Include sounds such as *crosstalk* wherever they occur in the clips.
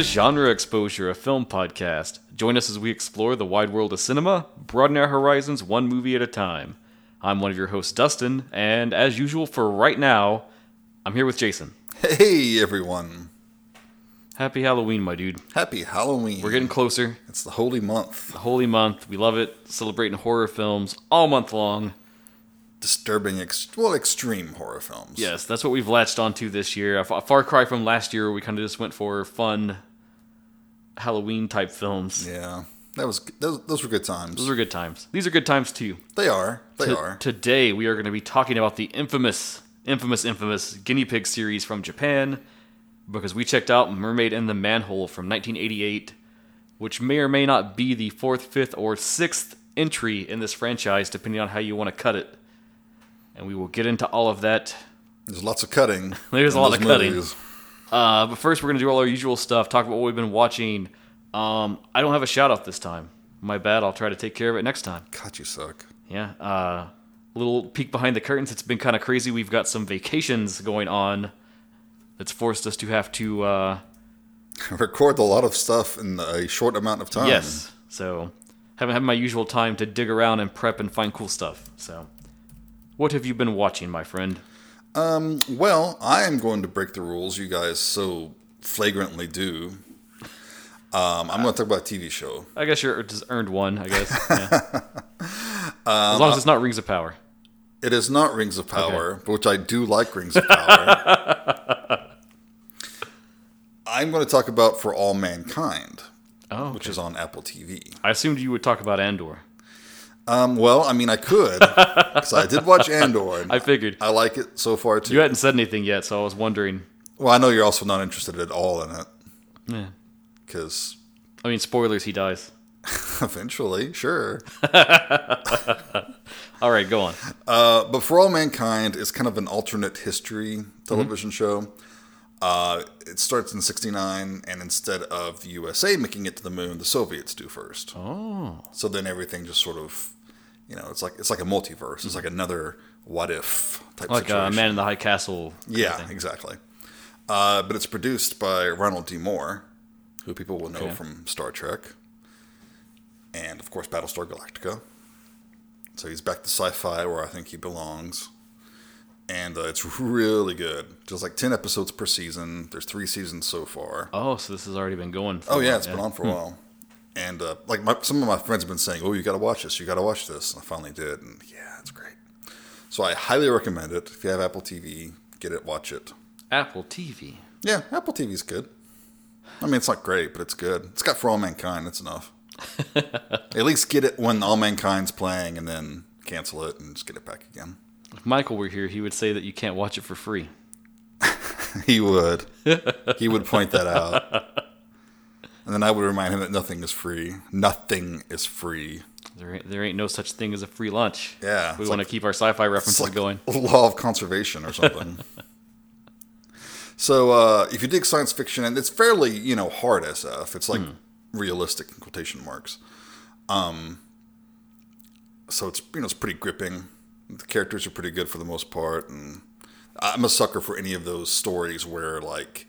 To Genre Exposure, a film podcast. Join us as we explore the wide world of cinema, broaden our horizons one movie at a time. I'm one of your hosts, Dustin, and as usual for right now, I'm here with Jason. Hey everyone. Happy Halloween, my dude. Happy Halloween. We're getting closer. It's the holy month. The holy month. We love it. Celebrating horror films all month long. Disturbing, ex- well, extreme horror films. Yes, that's what we've latched onto this year. A far cry from last year, where we kind of just went for fun Halloween type films. Yeah. That was those, those were good times. Those were good times. These are good times too. they are. They T- are. Today we are going to be talking about the infamous, infamous, infamous guinea pig series from Japan because we checked out Mermaid in the Manhole from 1988, which may or may not be the fourth, fifth, or sixth entry in this franchise, depending on how you want to cut it. And we will get into all of that. There's lots of cutting. *laughs* There's a lot of cutting. Uh, but first, we're going to do all our usual stuff, talk about what we've been watching. Um, I don't have a shout out this time. My bad. I'll try to take care of it next time. God, you suck. Yeah. Uh, little peek behind the curtains. It's been kind of crazy. We've got some vacations going on that's forced us to have to. Uh, *laughs* Record a lot of stuff in a short amount of time. yes. So haven't had my usual time to dig around and prep and find cool stuff. So, what have you been watching, my friend? Well, I am going to break the rules you guys so flagrantly do. Um, I'm going to talk about a TV show. I guess you're just earned one. I guess. *laughs* Yeah. as long as it's not Rings of Power. It is not Rings of Power, which I do like Rings of Power. *laughs* I'm going to talk about For All Mankind, Oh, which is on Apple TV. I assumed you would talk about Andor. Um, well, I mean, I could, *laughs* because I did watch Andor. And I figured I like it so far too. you hadn't said anything yet, so I was wondering. Well, I know you're also not interested at all in it, Yeah. because I mean, spoilers. He dies. *laughs* eventually, sure. *laughs* All right, go on. Uh, but For All Mankind is kind of an alternate history television show. Uh, it starts in '69, and instead of the USA making it to the moon, the Soviets do first. Oh. So then everything just sort of, you know, it's like it's like a multiverse. It's like another what if type Like situation. uh, Man in the High Castle. Yeah, exactly. Uh, but it's produced by Ronald D. Moore, who people will know Okay. from Star Trek, and of course Battlestar Galactica. So he's back to sci-fi, where I think he belongs, and uh, it's really good. Just like ten episodes per season. There's three seasons so far. Oh, so this has already been going. for Oh yeah, it's been on for a while. And uh, like my, some of my friends have been saying, "Oh, you got to watch this. You got to watch this." And I finally did, and yeah, it's great. So I highly recommend it. If you have Apple TV, get it, watch it. Apple TV. Yeah, Apple TV's good. I mean, it's not great, but it's good. It's got For All Mankind. That's enough. *laughs* At least get it when All Mankind's playing, and then cancel it and just get it back again. If Michael were here, he would say that you can't watch it for free. *laughs* He would. he would point that out. *laughs* And then I would remind him that nothing is free. Nothing is free. There ain't, there ain't no such thing as a free lunch. Yeah, We want to keep our sci-fi It's references like going. law of conservation or something. *laughs* so uh, if you dig science fiction, and it's fairly you know hard SF, it's like realistic in quotation marks. Um, so it's you know it's pretty gripping. The characters are pretty good for the most part, and I'm a sucker for any of those stories where like.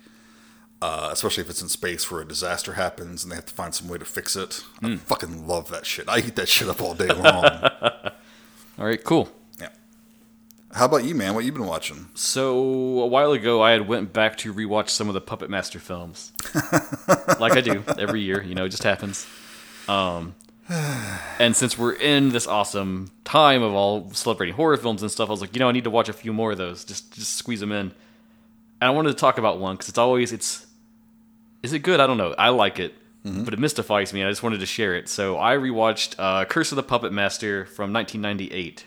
Uh, especially if it's in space where a disaster happens and they have to find some way to fix it. I fucking love that shit. I eat that shit up all day long. *laughs* All right, cool. yeah. How about you, man? What you been watching? So a while ago, I had went back to rewatch some of the Puppet Master films, *laughs* like I do every year. You know, it just happens. Um, *sighs* and since we're in this awesome time of all celebrating horror films and stuff, I was like, you know, I need to watch a few more of those. Just just squeeze them in. And I wanted to talk about one because it's always it's. Is it good? I don't know. I like it, but it mystifies me. and I just wanted to share it. So I rewatched uh, Curse of the Puppet Master from 1998.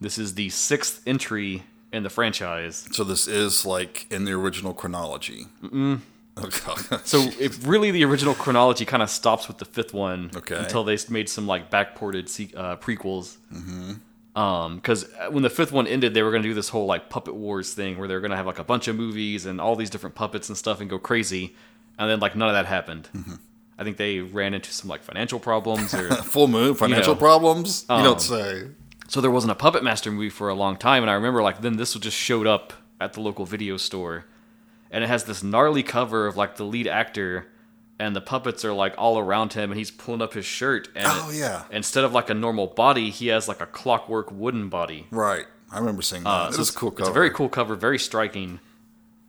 This is the sixth entry in the franchise. So this is like in the original chronology. Mm-mm. Oh. So if really the original chronology kind of stops with the fifth one Okay. until they made some like backported se- uh, prequels. Mm-hmm. Um, because when the fifth one ended, they were gonna do this whole like puppet wars thing where they were gonna have like a bunch of movies and all these different puppets and stuff and go crazy, and then like none of that happened. Mm-hmm. I think they ran into some like financial problems or *laughs* Full moon, financial know, problems? You um, don't say. so there wasn't a Puppet Master movie for a long time, and I remember like then this just showed up at the local video store, and it has this gnarly cover of like the lead actor, and the puppets are like all around him, and he's pulling up his shirt, and Oh, yeah. instead of like a normal body, he has like a clockwork wooden body. Right. I remember seeing that. Uh, it so was a cool cover. It's a very cool cover, very striking.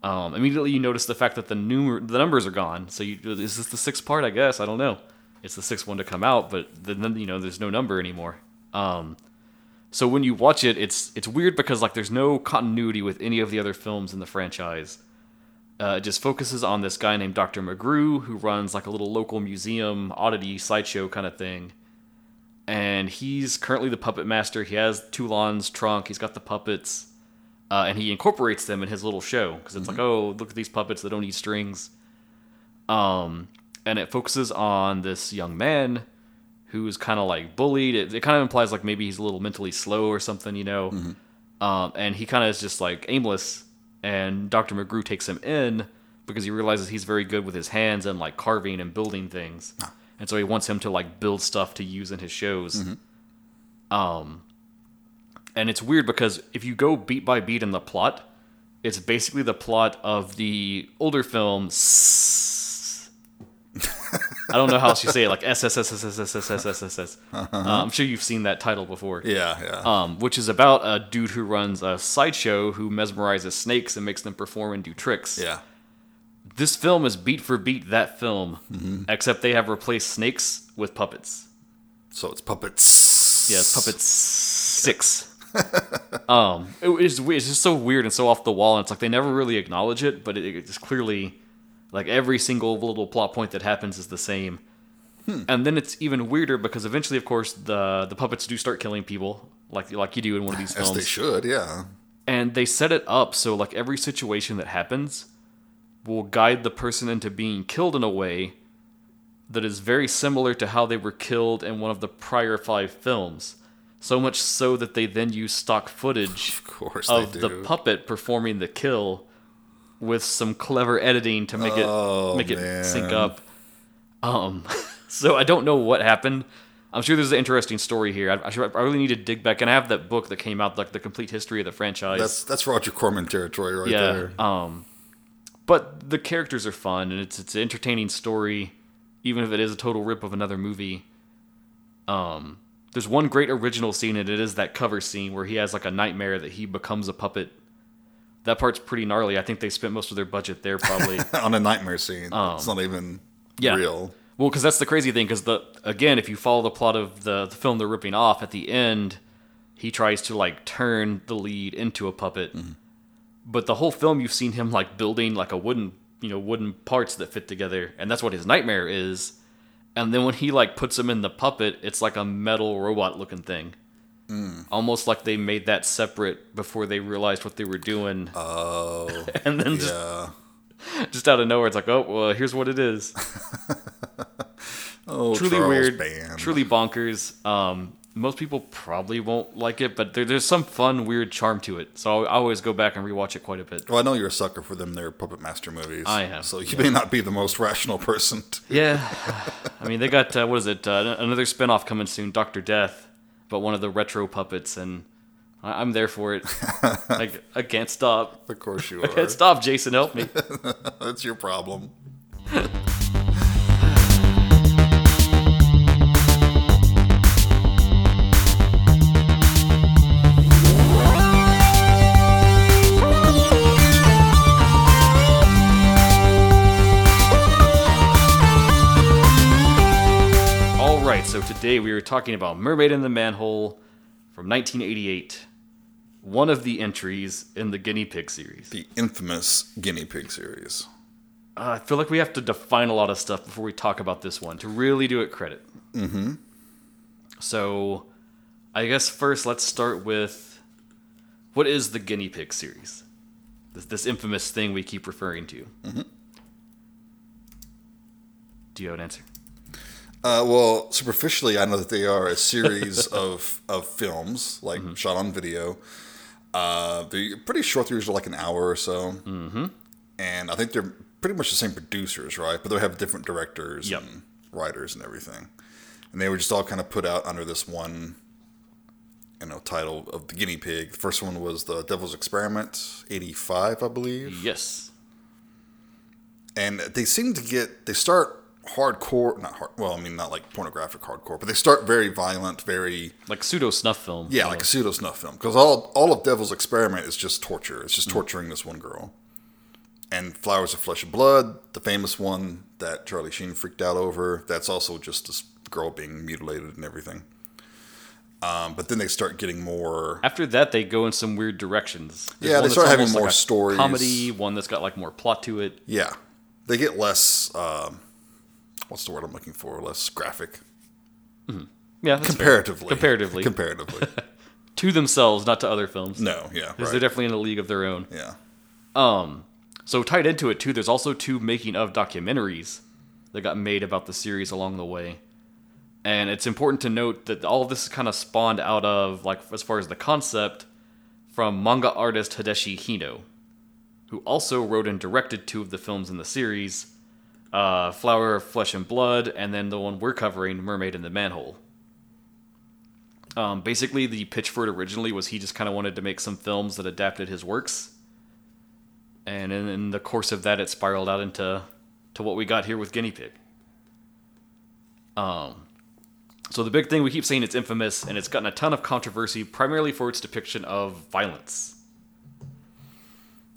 Um, immediately, you notice the fact that the numer- the numbers are gone. So, you, is this the sixth part? I guess I don't know. It's the sixth one to come out, but then you know there's no number anymore. Um, so when you watch it, it's it's weird because like there's no continuity with any of the other films in the franchise. Uh, it just focuses on this guy named Dr. Magrew who runs like a little local museum oddity sideshow kind of thing. And he's currently the puppet master. He has Toulon's trunk. He's got the puppets, uh, and he incorporates them in his little show because it's like, oh, look at these puppets that don't need strings. Um, and it focuses on this young man who's kind of like bullied. It, it kind of implies like maybe he's a little mentally slow or something, you know. Um, and he kind of is just like aimless. And Dr. Magrew takes him in because he realizes he's very good with his hands and like carving and building things. And so he wants him to like build stuff to use in his shows. Um, and it's weird because if you go beat by beat in the plot, it's basically the plot of the older film. I don't know how else you say it, like S S S S S S S S S S S. Uh, I'm sure you've seen that title before. Yeah, yeah. Um, which is about a dude who runs a sideshow who mesmerizes snakes and makes them perform and do tricks. yeah. This film is beat for beat that film, Mm-hmm. except they have replaced snakes with puppets. So it's puppets. Yeah, it's puppets six. *laughs* um, it, it's it's just so weird and so off the wall, and it's like they never really acknowledge it, but it, it's clearly like every single little plot point that happens is the same. Hmm. And then it's even weirder because eventually, of course, the the puppets do start killing people, like like you do in one of these *laughs* As films. they should, yeah. and they set it up so like every situation that happens will guide the person into being killed in a way that is very similar to how they were killed in one of the prior five films so much so that they then use stock footage Of course of the puppet performing the kill with some clever editing to make Oh, it make it sync up um *laughs* so i don't know what happened i'm sure there's an interesting story here i, I, should, I really need to dig back and i have that book that came out like the complete history of the franchise That's that's Roger Corman territory right yeah. there. Um, but the characters are fun and it's it's an entertaining story, even if it is a total rip of another movie. Um, there's one great original scene and it is that cover scene where he has like a nightmare that he becomes a puppet. That part's pretty gnarly. I think they spent most of their budget there probably. *laughs* On a nightmare scene. it's not even Um, yeah. real. Well, because that's the crazy thing. Because the again, if you follow the plot of the, the film they're ripping off, at the end, he tries to like turn the lead into a puppet. But the whole film, you've seen him like building like a wooden, you know, wooden parts that fit together, and that's what his nightmare is. And then when he like puts him in the puppet, it's like a metal robot looking thing. Almost like they made that separate before they realized what they were doing, Oh, *laughs* and then just yeah. *laughs* just out of nowhere, it's like, oh well, here's what it is. *laughs* Oh, truly Charles weird, Band. truly bonkers. Um, most people probably won't like it, but there, there's some fun, weird charm to it. So I always go back and rewatch it quite a bit. Well, I know you're a sucker for them. Their Puppet Master movies. I am, So you may not be the most *laughs* rational person. Yeah, I mean they got uh, what is it? Uh, another spinoff coming soon, Doctor Death, but one of the retro puppets, and I- I'm there for it. *laughs* like I can't stop. Of course you I are. can't stop. Jason, help me. *laughs* That's your problem. So today we are talking about Mermaid in the Manhole from 1988. One of the entries in the Guinea Pig series. The infamous guinea pig series. Uh, I feel like we have to define a lot of stuff before we talk about this one to really do it credit. Mm-hmm. So, I guess first let's start with what is the guinea pig series? This, this infamous thing we keep referring to. Mm-hmm. Do you have an answer? Uh, well, superficially, I know that they are a series *laughs* of of films, like Mm-hmm. shot on video. Uh, they're pretty short. They're usually like an hour or so. Mm-hmm. And I think they're pretty much the same producers, right? But they have different directors Yep. and writers and everything. And they were just all kind of put out under this one, you know, title of the guinea pig. The first one was the Devil's Experiment, eighty five, I believe. Yes. and they seem to get they start hardcore, not hard. Well, I mean not like pornographic hardcore, but they start very violent, very Like pseudo snuff film. yeah, like a pseudo snuff film. Because all all of Devil's Experiment is just torture. It's just torturing this one girl. And Flowers of Flesh and Blood, the famous one that Charlie Sheen freaked out over, that's also just this girl being mutilated and everything. Um, but then they start getting more. After that, they go in some weird directions. There's Yeah, they start having more a stories. Comedy, one that's got like more plot to it. Yeah, they get less. Um, what's the word I'm looking for? Less graphic. Yeah, that's fair. Comparatively. Comparatively. Comparatively. *laughs* to themselves, not to other films. no, yeah. Because Right. they're definitely in a league of their own. yeah. Um, so tied into it too, there's also two making of documentaries that got made about the series along the way. And it's important to note that all of this is kind of spawned out of, like, as far as the concept, from manga artist Hideshi Hino, who also wrote and directed two of the films in the series uh, Flower of Flesh and Blood, and then the one we're covering, Mermaid in the Manhole. Um, basically, the pitch for it originally was he just kind of wanted to make some films that adapted his works and in, in the course of that, it spiraled out into to what we got here with Guinea Pig. Um, so the big thing we keep saying it's infamous, and it's gotten a ton of controversy, primarily for its depiction of violence.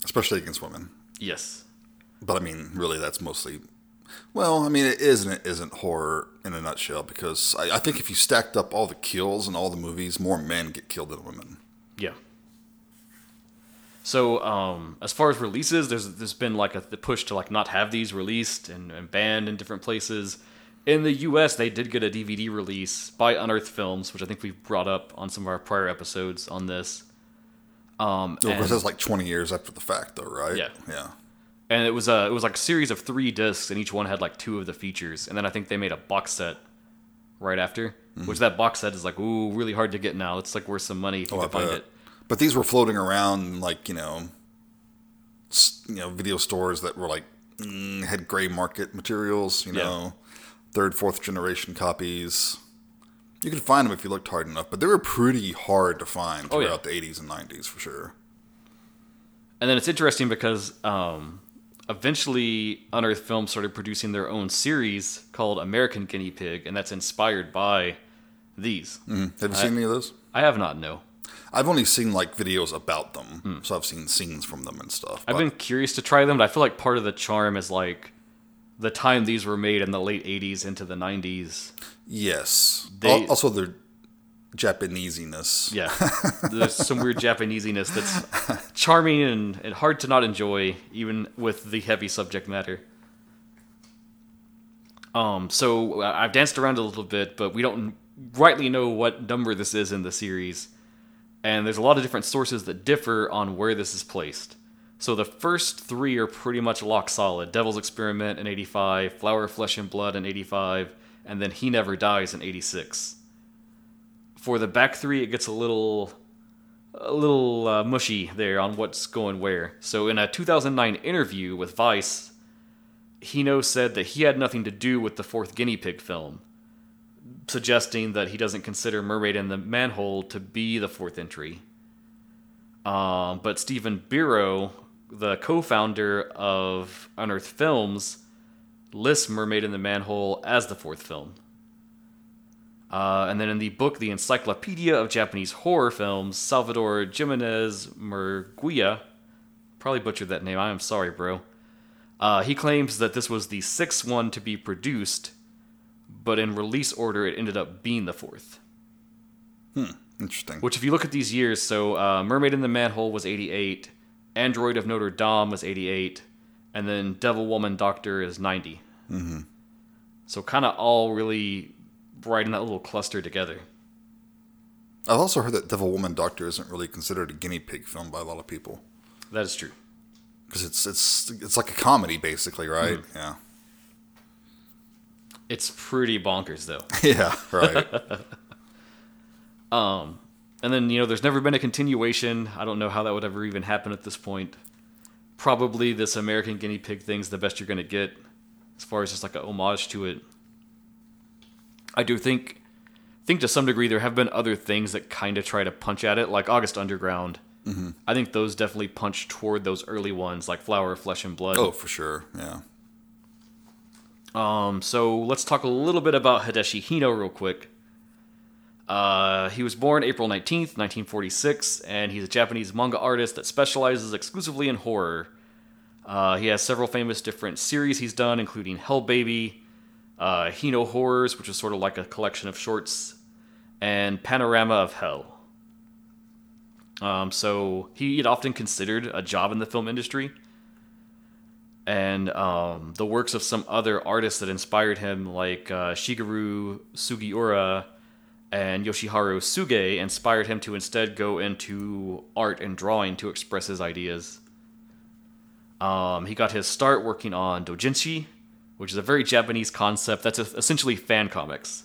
Especially against women. Yes, But I mean, really, that's mostly. Well, I mean, it is and it isn't horror in a nutshell because I, I think if you stacked up all the kills in all the movies, more men get killed than women. yeah. So um, as far as releases, there's there's been like a the push to like not have these released and, and banned in different places. In the U.S., they did get a DVD release by Unearthed Films, which I think we've brought up on some of our prior episodes on this. Um, course, and- that's like 20 years after the fact, though, right? Yeah. Yeah. And it was a it was like a series of three discs, and each one had like two of the features, and then I think they made a box set right after, Mm-hmm. which that box set is like ooh really hard to get now. It's like worth some money if you Oh, can find it. But these were floating around like you know, you know, video stores that were like mm, had gray market materials. You Yeah. know, third, fourth generation copies. You could find them if you looked hard enough, but they were pretty hard to find Oh, yeah. throughout the 80s and 90s for sure. And then it's interesting because um, eventually Unearthed Films started producing their own series called American Guinea Pig, and that's inspired by these. Mm-hmm. Have you seen any of those? I have not, no. I've only seen like videos about them, so I've seen scenes from them and stuff. I've been curious to try them, but I feel like part of the charm is like the time these were made in the late 80s into the 90s. yes. They- Al- also, their Japanesiness. Yeah, *laughs* there's some weird Japanesiness that's charming and, and hard to not enjoy, even with the heavy subject matter. Um, so uh, I've danced around a little bit, but we don't rightly know what number this is in the series, and there's a lot of different sources that differ on where this is placed. So the first three are pretty much lock solid: Devil's Experiment in '85, Flower, Flesh and Blood in '85, and then He Never Dies in '86 for the back three, it gets a little a little uh, mushy there on what's going where. So in a 2009 interview with Vice, Hino said that he had nothing to do with the fourth guinea pig film, suggesting that he doesn't consider Mermaid in the Manhole to be the fourth entry. Um, but Stephen Biro, the co-founder of Unearthed Films, lists Mermaid in the Manhole as the fourth film. Uh, and then in the book, The Encyclopedia of Japanese Horror Films, Salvador Jimenez Murguia, probably butchered that name, I am sorry, bro. Uh, he claims that this was the sixth one to be produced, but in release order, it ended up being the fourth. Hmm, Interesting. Which, if you look at these years, so uh, Mermaid in the Manhole was 88, Android of Notre Dame was 88, and then Devil Woman Doctor is 90. Mm-hmm. So, kind of all really right in that little cluster together. I've also heard that Devil Woman Doctor isn't really considered a guinea pig film by a lot of people That is true. because it's it's it's like a comedy basically, right? Mm-hmm. Yeah. It's pretty bonkers, though. *laughs* Yeah. Right. *laughs* um, And then, you know, there's never been a continuation. I don't know how that would ever even happen at this point. Probably this American guinea pig thing's the best you're going to get as far as just like a homage to it. I do think think to some degree there have been other things that kind of try to punch at it, like August Underground. Mm-hmm. I think those definitely punch toward those early ones, like Flower Flesh and Blood. oh, for sure. Yeah. Um, so let's talk a little bit about Hideshi Hino real quick. Uh, he was born April 19th, 1946, and he's a Japanese manga artist that specializes exclusively in horror. Uh, he has several famous different series he's done, including Hell Baby, uh, Hino Horrors, which is sort of like a collection of shorts, and Panorama of Hell. Um, so he had often considered a job in the film industry and um, the works of some other artists that inspired him, like uh, Shigeru Sugiura and Yoshiharu Tsuge, inspired him to instead go into art and drawing to express his ideas. Um, he got his start working on dojinshi, which is a very Japanese concept that's essentially fan comics,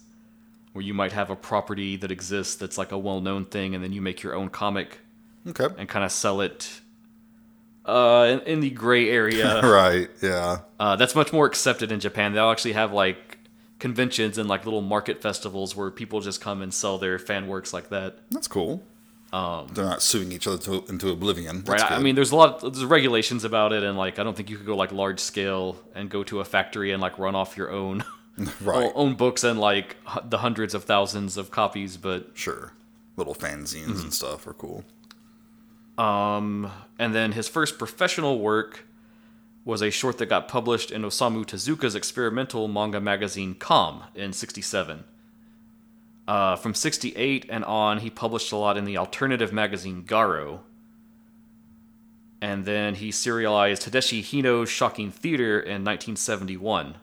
where you might have a property that exists that's like a well-known thing, and then you make your own comic Okay. and kind of sell it uh, in, in the gray area. *laughs* right. Yeah. Uh, that's much more accepted in Japan. They'll actually have like conventions and like little market festivals where people just come and sell their fan works like that. That's cool. They're not suing each other to, into oblivion. That's Um, Right. I mean, there's a lot. Of, there's regulations about it, and like I don't think you could go like large scale and go to a factory and like run off your own *laughs* *laughs* right. own books and like the hundreds of thousands of copies. But Sure. Little fanzines Mm-hmm. and stuff are cool. Um, and then his first professional work was a short that got published in Osamu Tezuka's experimental manga magazine COM in 67. Uh, from 68 and on, he published a lot in the alternative magazine Garo. And then he serialized Hideshi Hino's Shocking Theater in 1971.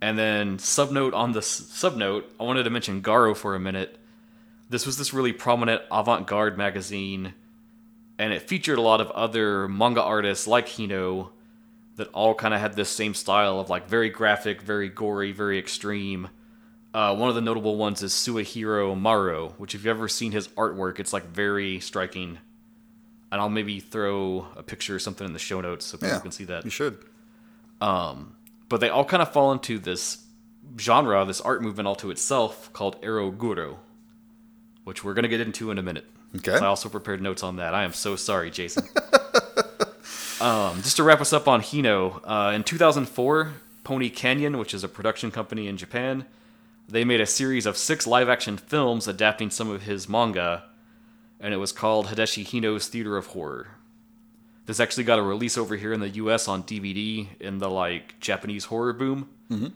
And then, subnote on the subnote, I wanted to mention Garo for a minute. This was this really prominent avant garde magazine and it featured a lot of other manga artists like Hino that all kind of had this same style of like very graphic, very gory, very extreme. Uh, one of the notable ones is Suehiro Maruo, which if you've ever seen his artwork, it's like very striking. And I'll maybe throw a picture or something in the show notes so people Yeah. can see that You should. but they all kind of fall into this genre, this art movement all to itself called Eroguro, which we're going to get into in a minute. Okay. I also prepared notes on that. I am so sorry, Jason. *laughs* um, just to wrap us up on Hino, uh, in 2004, Pony Canyon, which is a production company in Japan, they made a series of six live action films adapting some of his manga, and it was called Hideshi Hino's Theater of Horror. This actually got a release over here in the U.S. on DVD in the like Japanese horror boom. Mm-hmm.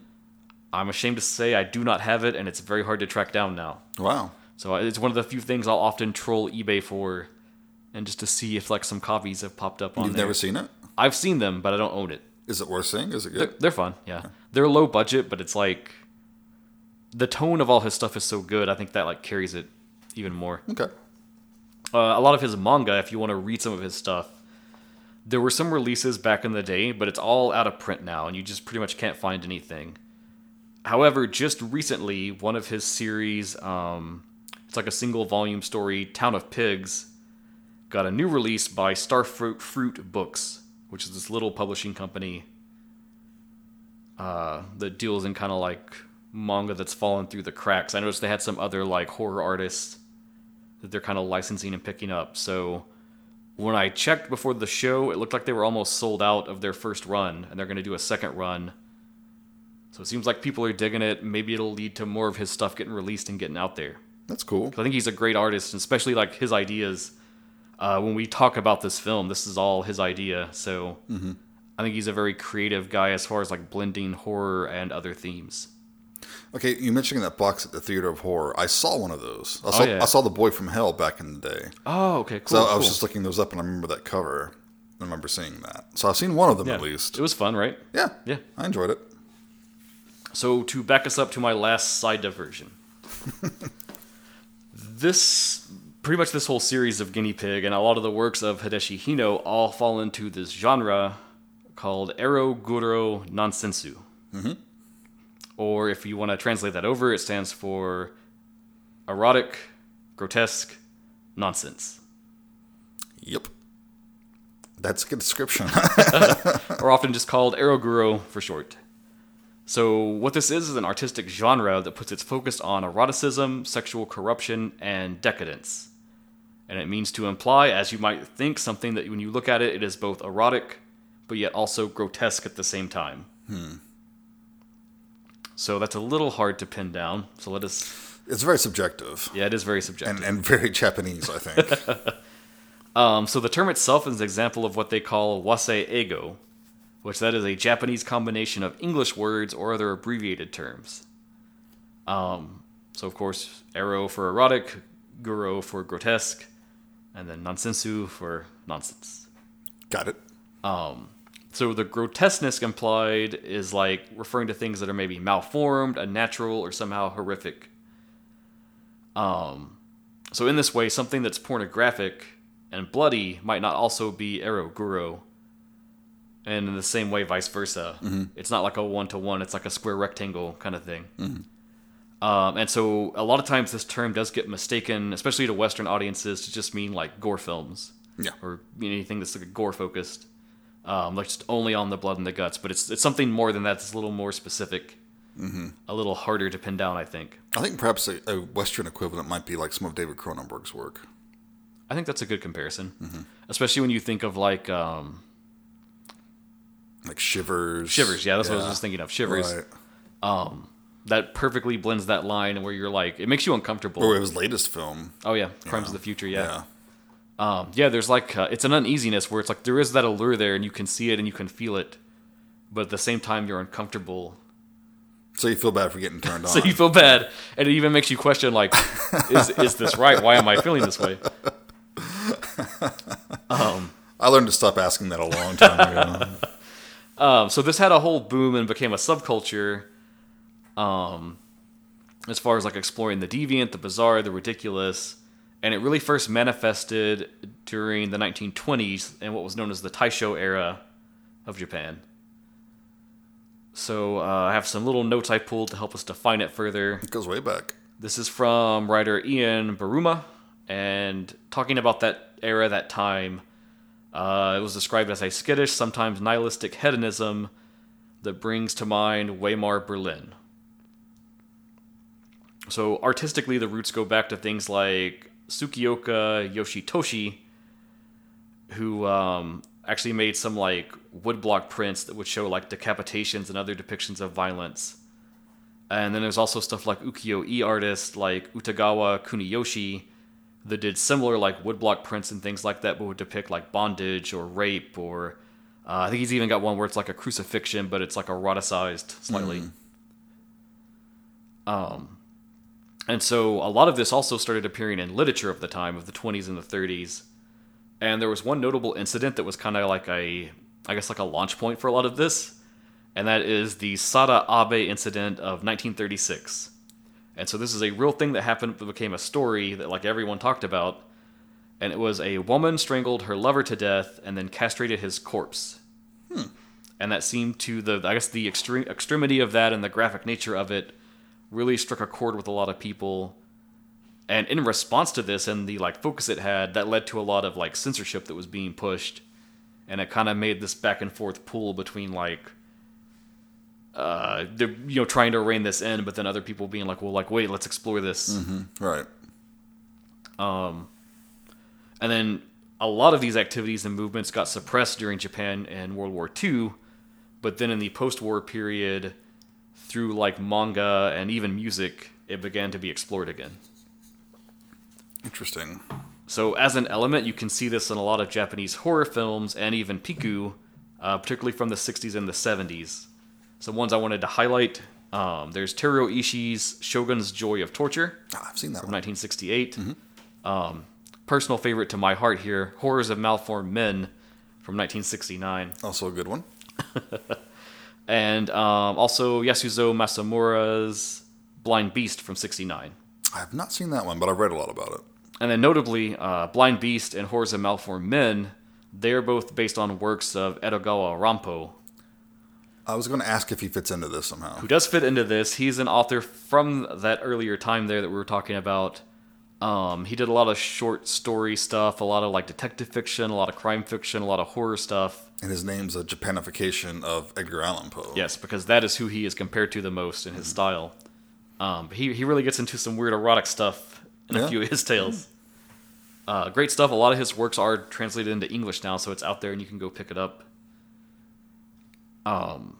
I'm ashamed to say I do not have it, and it's very hard to track down now. Wow. So it's one of the few things I'll often troll eBay for, and just to see if like some copies have popped up on You've there. never seen it? I've seen them, but I don't own it. Is it worth seeing? Is it They're, good? they're fun, yeah. They're low budget, but it's like the tone of all his stuff is so good. I think that like carries it even more. Okay. Uh, a lot of his manga, if you want to read some of his stuff, there were some releases back in the day, but it's all out of print now, and you just pretty much can't find anything. However, just recently, one of his series, um, it's like a single volume story, Town of Pigs, got a new release by Starfruit Fruit Books, which is this little publishing company uh, that deals in kind of like manga that's fallen through the cracks. I noticed they had some other like horror artists that they're kind of licensing and picking up. So when I checked before the show, it looked like they were almost sold out of their first run, and they're going to do a second run. So it seems like people are digging it. Maybe it'll lead to more of his stuff getting released and getting out there. That's cool. I think he's a great artist, and especially like his ideas. Uh, when we talk about this film, this is all his idea. So I think he's a very creative guy as far as like blending horror and other themes. Okay, you mentioning that box at the Theater of Horror. I saw one of those. I saw, yeah. I saw The Boy from Hell back in the day. Oh, okay, cool. So I was just looking those up and I remember that cover. I remember seeing that. So I've seen one of them yeah. at least. It was fun, right? Yeah. Yeah. I enjoyed it. So to back us up to my last side diversion, *laughs* this pretty much this whole series of Guinea Pig and a lot of the works of Hideshi Hino all fall into this genre called Ero Guro Nonsensu. Mm-hmm. Or if you want to translate that over, it stands for erotic, grotesque, nonsense. Yep. That's a good description. *laughs* or often just called Eroguro for short. So, what this is is an artistic genre that puts its focus on eroticism, sexual corruption, and decadence. And it means to imply, as you might think, something that when you look at it, it is both erotic, but yet also grotesque at the same time. Hmm. So that's a little hard to pin down. So let us. It's very subjective Yeah, it is very subjective. and, and very Japanese, I think. *laughs* Um, so the term itself is an example of what they call wasei-eigo, which that is a Japanese combination of English words or other abbreviated terms. Um, so of course, ero for erotic, guro for grotesque, and then nonsensu for nonsense. Got it. So the grotesqueness implied is like referring to things that are maybe malformed, unnatural, or somehow horrific. Um, so in this way, something that's pornographic and bloody might not also be ero guro. And in the same way, vice versa. It's not like a one to one; it's like a square rectangle kind of thing. Um, and so a lot of times this term does get mistaken, especially to Western audiences, to just mean like gore films Yeah. or anything that's like a gore focused, um, like just only on the blood and the guts. But it's it's something more than that. It's a little more specific, a little harder to pin down. I think. I think perhaps a, a Western equivalent might be like some of David Cronenberg's work. I think that's a good comparison, especially when you think of like um, Like Shivers. Shivers. Yeah, that's what I was just thinking of. Shivers. Right. That perfectly blends that line where you're like, it makes you uncomfortable. Or his latest film. oh yeah, Crimes of the Future. Yeah. Um, yeah, there's like uh, it's an uneasiness where it's like there is that allure there, and you can see it and you can feel it, but at the same time you're uncomfortable. So you feel bad for getting turned *laughs* on. So you feel bad, and it even makes you question like, is is this right? Why am I feeling this way? *laughs* I learned to stop asking that a long time ago. *laughs* Um, so this had a whole boom and became a subculture. Um, as far as like exploring the deviant, the bizarre, the ridiculous, and it really first manifested during the 1920s in what was known as the Taisho era of Japan. So uh, I have some little notes I pulled to help us define it further. it goes way back. This is from writer Ian Buruma, and talking about that era, that time. Uh, it was described as a skittish, sometimes nihilistic hedonism that brings to mind Weimar Berlin. So artistically, the roots go back to things like Tsukioka Yoshitoshi, who um, actually made some like woodblock prints that would show like decapitations and other depictions of violence. And then there's also stuff like ukiyo-e artists like Utagawa Kuniyoshi that did similar like woodblock prints and things like that, but would depict like bondage or rape or uh, I think he's even got one where it's like a crucifixion, but it's like eroticized slightly. Um, and so a lot of this also started appearing in literature of the time of the 20s and the 30s. And there was one notable incident that was kind of like a, I guess like a launch point for a lot of this and that is the Sada Abe incident of 1936. And so this is a real thing that happened that became a story that like everyone talked about. And it was a woman strangled her lover to death and then castrated his corpse. Hmm. And that seemed to the I guess the extreme extremity of that and the graphic nature of it really struck a chord with a lot of people. And in response to this and the like focus it had, that led to a lot of like censorship that was being pushed. And it kind of made this back and forth pull between like uh, they're you know trying to rein this in, but then other people being like, well, like wait, let's explore this. Mm-hmm. Right. Um, and then a lot of these activities and movements got suppressed during Japan and World War II, but then in the post-war period, through like manga and even music, it began to be explored again. Interesting. So as an element, you can see this in a lot of Japanese horror films and even pinku, uh, particularly from the 60s and the 70s. Some ones I wanted to highlight. Um, there's Teruo Ishii's Shogun's Joy of Torture Ah, I've seen that from one. 1968. Um, personal favorite to my heart here, Horrors of Malformed Men from 1969. Also a good one. *laughs* And um, also Yasuzo Masamura's Blind Beast from 69. I have not seen that one, but I've read a lot about it. And then notably, uh, Blind Beast and Horrors of Malformed Men, they're both based on works of Edogawa Rampo, I was going to ask if he fits into this somehow. who does fit into this. He's an author from that earlier time there that we were talking about. Um, he did a lot of short story stuff, a lot of like detective fiction, a lot of crime fiction, a lot of horror stuff. And his name's a Japanification of Edgar Allan Poe. Yes, because that is who he is compared to the most in his style. Um, he he really gets into some weird erotic stuff in a few of his tales. Uh, great stuff. A lot of his works are translated into English now, so it's out there and you can go pick it up. Um,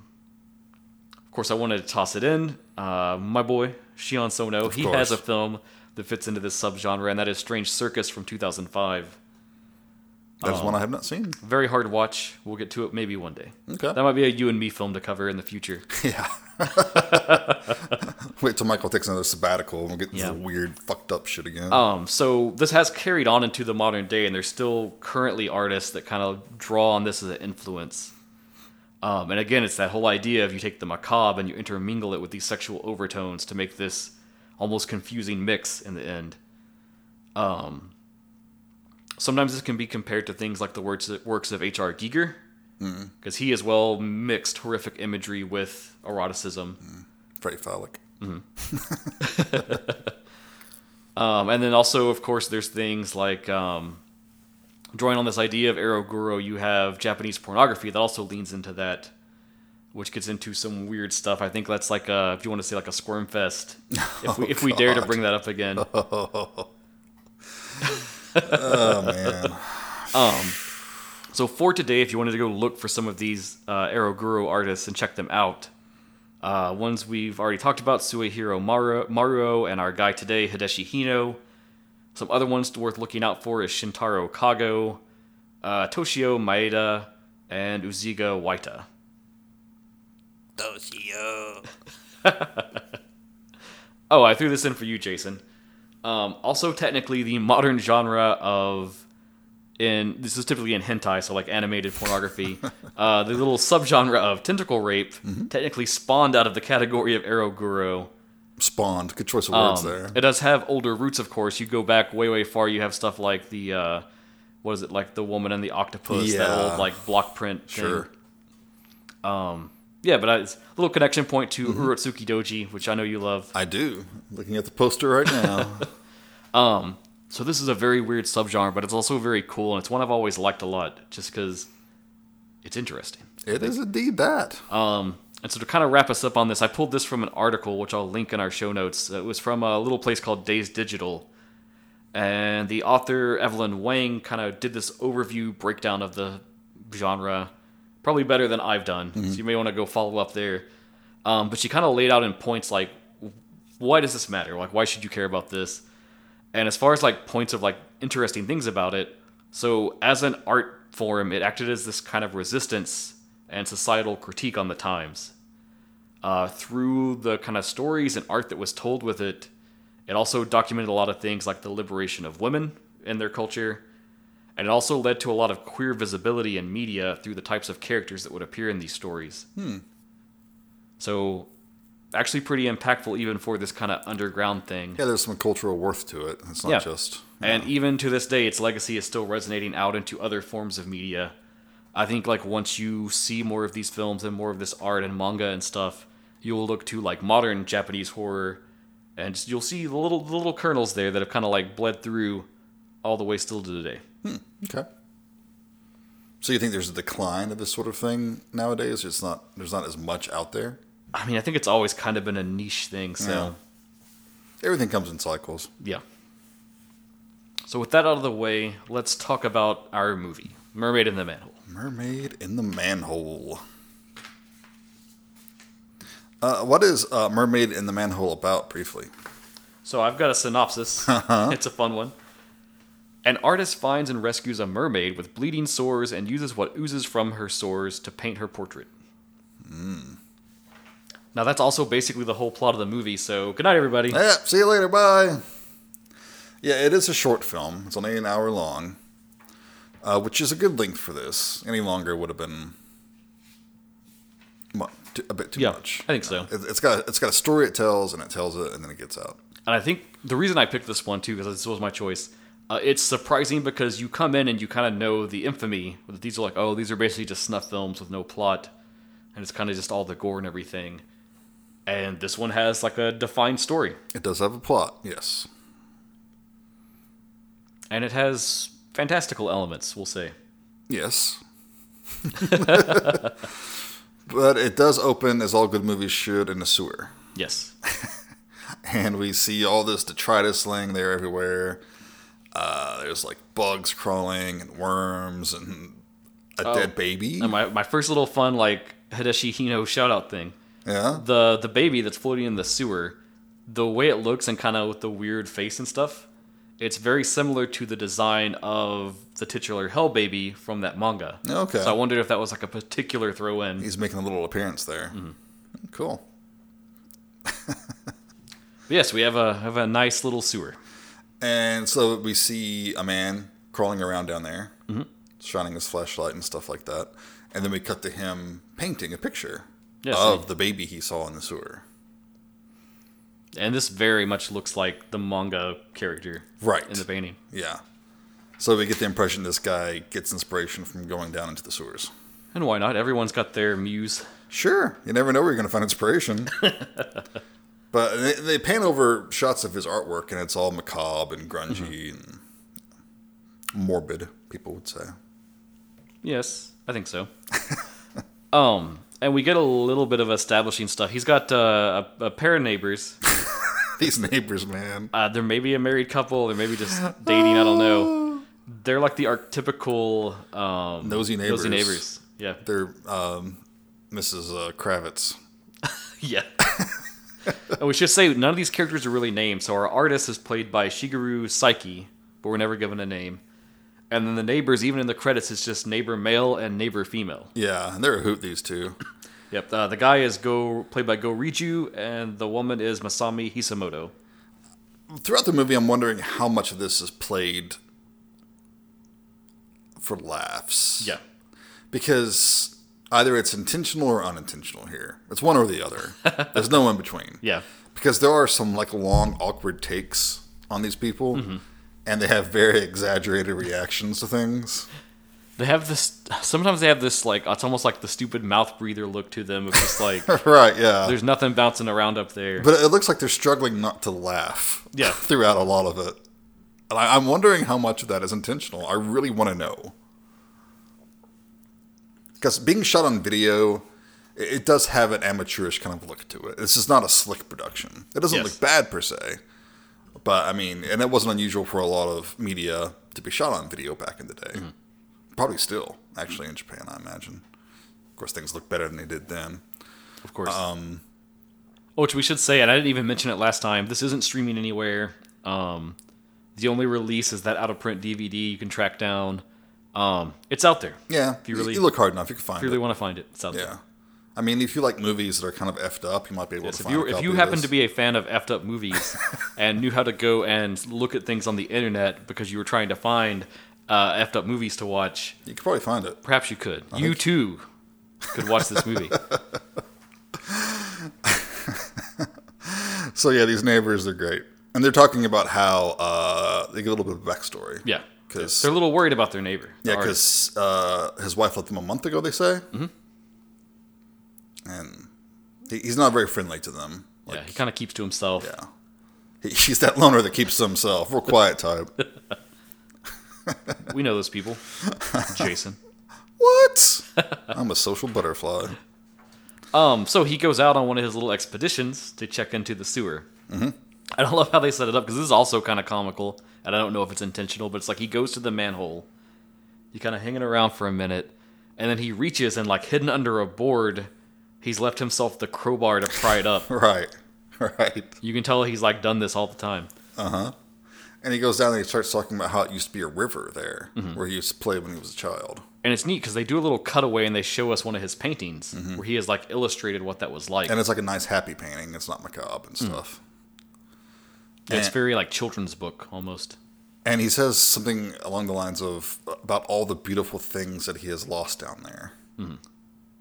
of course, I wanted to toss it in. Uh, my boy Shion Sono, he has a film that fits into this subgenre, and that is Strange Circus from 2005. That is one I have not seen. Very hard to watch. We'll get to it maybe one day. Okay. That might be a you and me film to cover in the future. *laughs* Yeah. *laughs* Wait till Michael takes another sabbatical and we'll get Yeah. this weird, fucked up shit again. Um, so this has carried on into the modern day, and there's still currently artists that kind of draw on this as an influence. Um, and again, it's that whole idea of you take the macabre and you intermingle it with these sexual overtones to make this almost confusing mix in the end. Um, sometimes this can be compared to things like the works works of H.R. Giger, because he as well mixed horrific imagery with eroticism. Very phallic. *laughs* Um, and then also, of course, there's things like um, drawing on this idea of Eroguro, you have Japanese pornography that also leans into that, which gets into some weird stuff. I think that's like a, if you want to say like a squirm fest, *laughs* if we, if we dare to bring that up again. *laughs* Oh, man. So for today, if you wanted to go look for some of these uh, Eroguro artists and check them out, uh, ones we've already talked about, Suehiro Maru- Maruo and our guy today, Hideshi Hino. Some other ones worth looking out for is Shintaro Kago, uh, Toshio Maeda, and Uziga Waita. *laughs* Oh, I threw this in for you, Jason. Um, also, technically, the modern genre of in this is typically in hentai, so like animated pornography. *laughs* uh, the little subgenre of tentacle rape technically spawned out of the category of eroguro. Spawned. Good choice of words Um, there. It does have older roots, of course. You go back way, way far. You have stuff like the uh, what is it, like the woman and the octopus, that Yeah. old like block print thing. Sure. Yeah, but it's a little connection point to Mm-hmm. Urotsuki Doji, which I know you love. I do. Looking at the poster right now. *laughs* So this is a very weird subgenre, but it's also very cool, and it's one I've always liked a lot, just because it's interesting. it is indeed that. Um, and so to kind of wrap us up on this, I pulled this from an article, which I'll link in our show notes. It was from a little place called Days Digital, and the author Evelyn Wang kind of did this overview breakdown of the genre, probably better than I've done. So you may want to go follow up there. Um, but she kind of laid out in points like, why does this matter? Like, why should you care about this? And as far as like points of like interesting things about it, so as an art form, it acted as this kind of resistance and societal critique on the times. Uh, through the kind of stories and art that was told with it, it also documented a lot of things like the liberation of women in their culture, and it also led to a lot of queer visibility in media through the types of characters that would appear in these stories. Hmm. So, actually, pretty impactful even for this kind of underground thing. Yeah, there's some cultural worth to it. It's not Yeah. just. And even to this day, its legacy is still resonating out into other forms of media. I think like once you see more of these films and more of this art and manga and stuff, you'll look to like modern Japanese horror, and you'll see the little the little kernels there that have kind of like bled through all the way still to today. Okay. So you think there's a decline of this sort of thing nowadays? It's not. There's not as much out there. I mean, I think it's always kind of been a niche thing. So Everything comes in cycles. yeah. So with that out of the way, let's talk about our movie, Mermaid in the Manhole. Mermaid in the manhole. Uh, what is uh, Mermaid in the Manhole about, briefly? So I've got a synopsis. It's a fun one. An artist finds and rescues a mermaid with bleeding sores and uses what oozes from her sores to paint her portrait. Now that's also basically the whole plot of the movie. So good night, everybody. Yeah, see you later. Bye. Yeah, it is a short film. It's only an hour long, uh, which is a good length for this. Any longer would have been too, a bit too Yeah, much. I think so. It, it's got it's got a story it tells, and it tells it, and then it gets out. And I think the reason I picked this one too, because this was my choice, uh, it's surprising because you come in and you kind of know the infamy. that These are like, oh, these are basically just snuff films with no plot, and it's kind of just all the gore and everything. And this one has like a defined story, It does have a plot, yes. and it has fantastical elements. We'll say. Yes. *laughs* but it does open, as all good movies should, in a sewer. Yes. *laughs* And we see all this detritus laying there everywhere. Uh, there's like bugs crawling and worms and a dead baby. And my, my first little fun like Hideshi Hino shout out thing. Yeah. the the baby that's floating in the sewer, the way it looks and kind of with the weird face and stuff, it's very similar to the design of the titular Hell baby from that manga. Okay. So I wondered if that was like a particular throw in. He's making a little appearance there. Mm-hmm. Cool. *laughs* Yes, we have a have a nice little sewer. And so we see a man crawling around down there, Mm-hmm. shining his flashlight and stuff like that. And then we cut to him painting a picture Yes, of and- the baby he saw in the sewer. And this very much looks like the manga character Right. in the painting. Yeah. So we get the impression this guy gets inspiration from going down into the sewers. And why not? Everyone's got their muse. Sure, you never know where you're going to find inspiration. *laughs* but they, they pan over shots of his artwork, and it's all macabre and grungy Mm-hmm. and morbid. People would say. Yes, I think so. *laughs* um, and we get a little bit of establishing stuff. He's got uh, a, a pair of neighbors. *laughs* These neighbors, man. Uh, they're maybe a married couple. They're maybe just dating. I don't know. *gasps* They're like the archetypical um, Nosy neighbors. Nosy neighbors. Yeah. They're um, Mrs. Uh, Kravitz. *laughs* Yeah. And we should say none of these characters are really named. So our artist is played by Shigeru Saiki, but we're never given a name. And then the neighbors, even in the credits, it's just neighbor male and neighbor female. Yeah, and they're a hoot. These two. *coughs* Yep. Uh, the guy is Go played by Go Riju, and the woman is Masami Hisamoto. Throughout the movie, I'm wondering how much of this is played for laughs. Yeah. because either it's intentional or unintentional here. It's one or the other. *laughs* There's no in between. Yeah. Because there are some like long, awkward takes on these people, Mm-hmm. and they have very exaggerated reactions to things. They have this. Sometimes they have this like it's almost like the stupid mouth breather look to them. Of just like *laughs* right? Yeah. there's nothing bouncing around up there. but it looks like they're struggling not to laugh. Yeah. *laughs* throughout a lot of it. And I, I'm wondering how much of that is intentional. I really want to know. Because being shot on video, it, it does have an amateurish kind of look to it. This is not a slick production. It doesn't Yes. look bad per se. But I mean, and it wasn't unusual for a lot of media to be shot on video back in the day. Probably still, actually, in Japan, I imagine. Of course, things look better than they did then. of course. Um, which we should say, and I didn't even mention it last time. This isn't streaming anywhere. Um, the only release is that out of print DVD you can track down. Um, it's out there. Yeah, If you really- you look hard enough, you can find If you really it. want to find it, it's out there. Yeah. I mean, if you like movies that are kind of effed up, you might be able Yes, to if find you if you happen to be a fan of effed up movies *laughs* and knew how to go and look at things on the internet because you were trying to find uh, effed up movies to watch, You could probably find it. perhaps you could. You too could watch this movie. *laughs* So yeah, these neighbors are great, and they're talking about how uh, they get a little bit of backstory. Yeah, 'Cause- they're a little worried about their neighbor. yeah, the because uh, his wife left him a month ago. They say, mm-hmm. and he, he's not very friendly to them. yeah, he kind of keeps to himself. yeah, He, *laughs* he's that loner that keeps to himself. Real quiet type. *laughs* We know those people. Jason. *laughs* what? I'm a social butterfly. Um, so he goes out on one of his little expeditions to check into the sewer. Mm-hmm. I don't love how they set it up because this is also kind of comical, and I don't know if it's intentional, but it's like he goes to the manhole, he kind of hanging around for a minute, and then he reaches and like hidden under a board, he's left himself the crowbar to pry it up. *laughs* Right, right. You can tell he's like done this all the time. Uh huh. And he goes down and he starts talking about how it used to be a river there, Mm-hmm. where he used to play when he was a child. And it's neat because they do a little cutaway and they show us one of his paintings where he has like illustrated what that was like. And it's like a nice happy painting. It's not macabre and stuff. it's and- very like children's book almost. And he says something along the lines of about all the beautiful things that he has lost down there. Mm-hmm.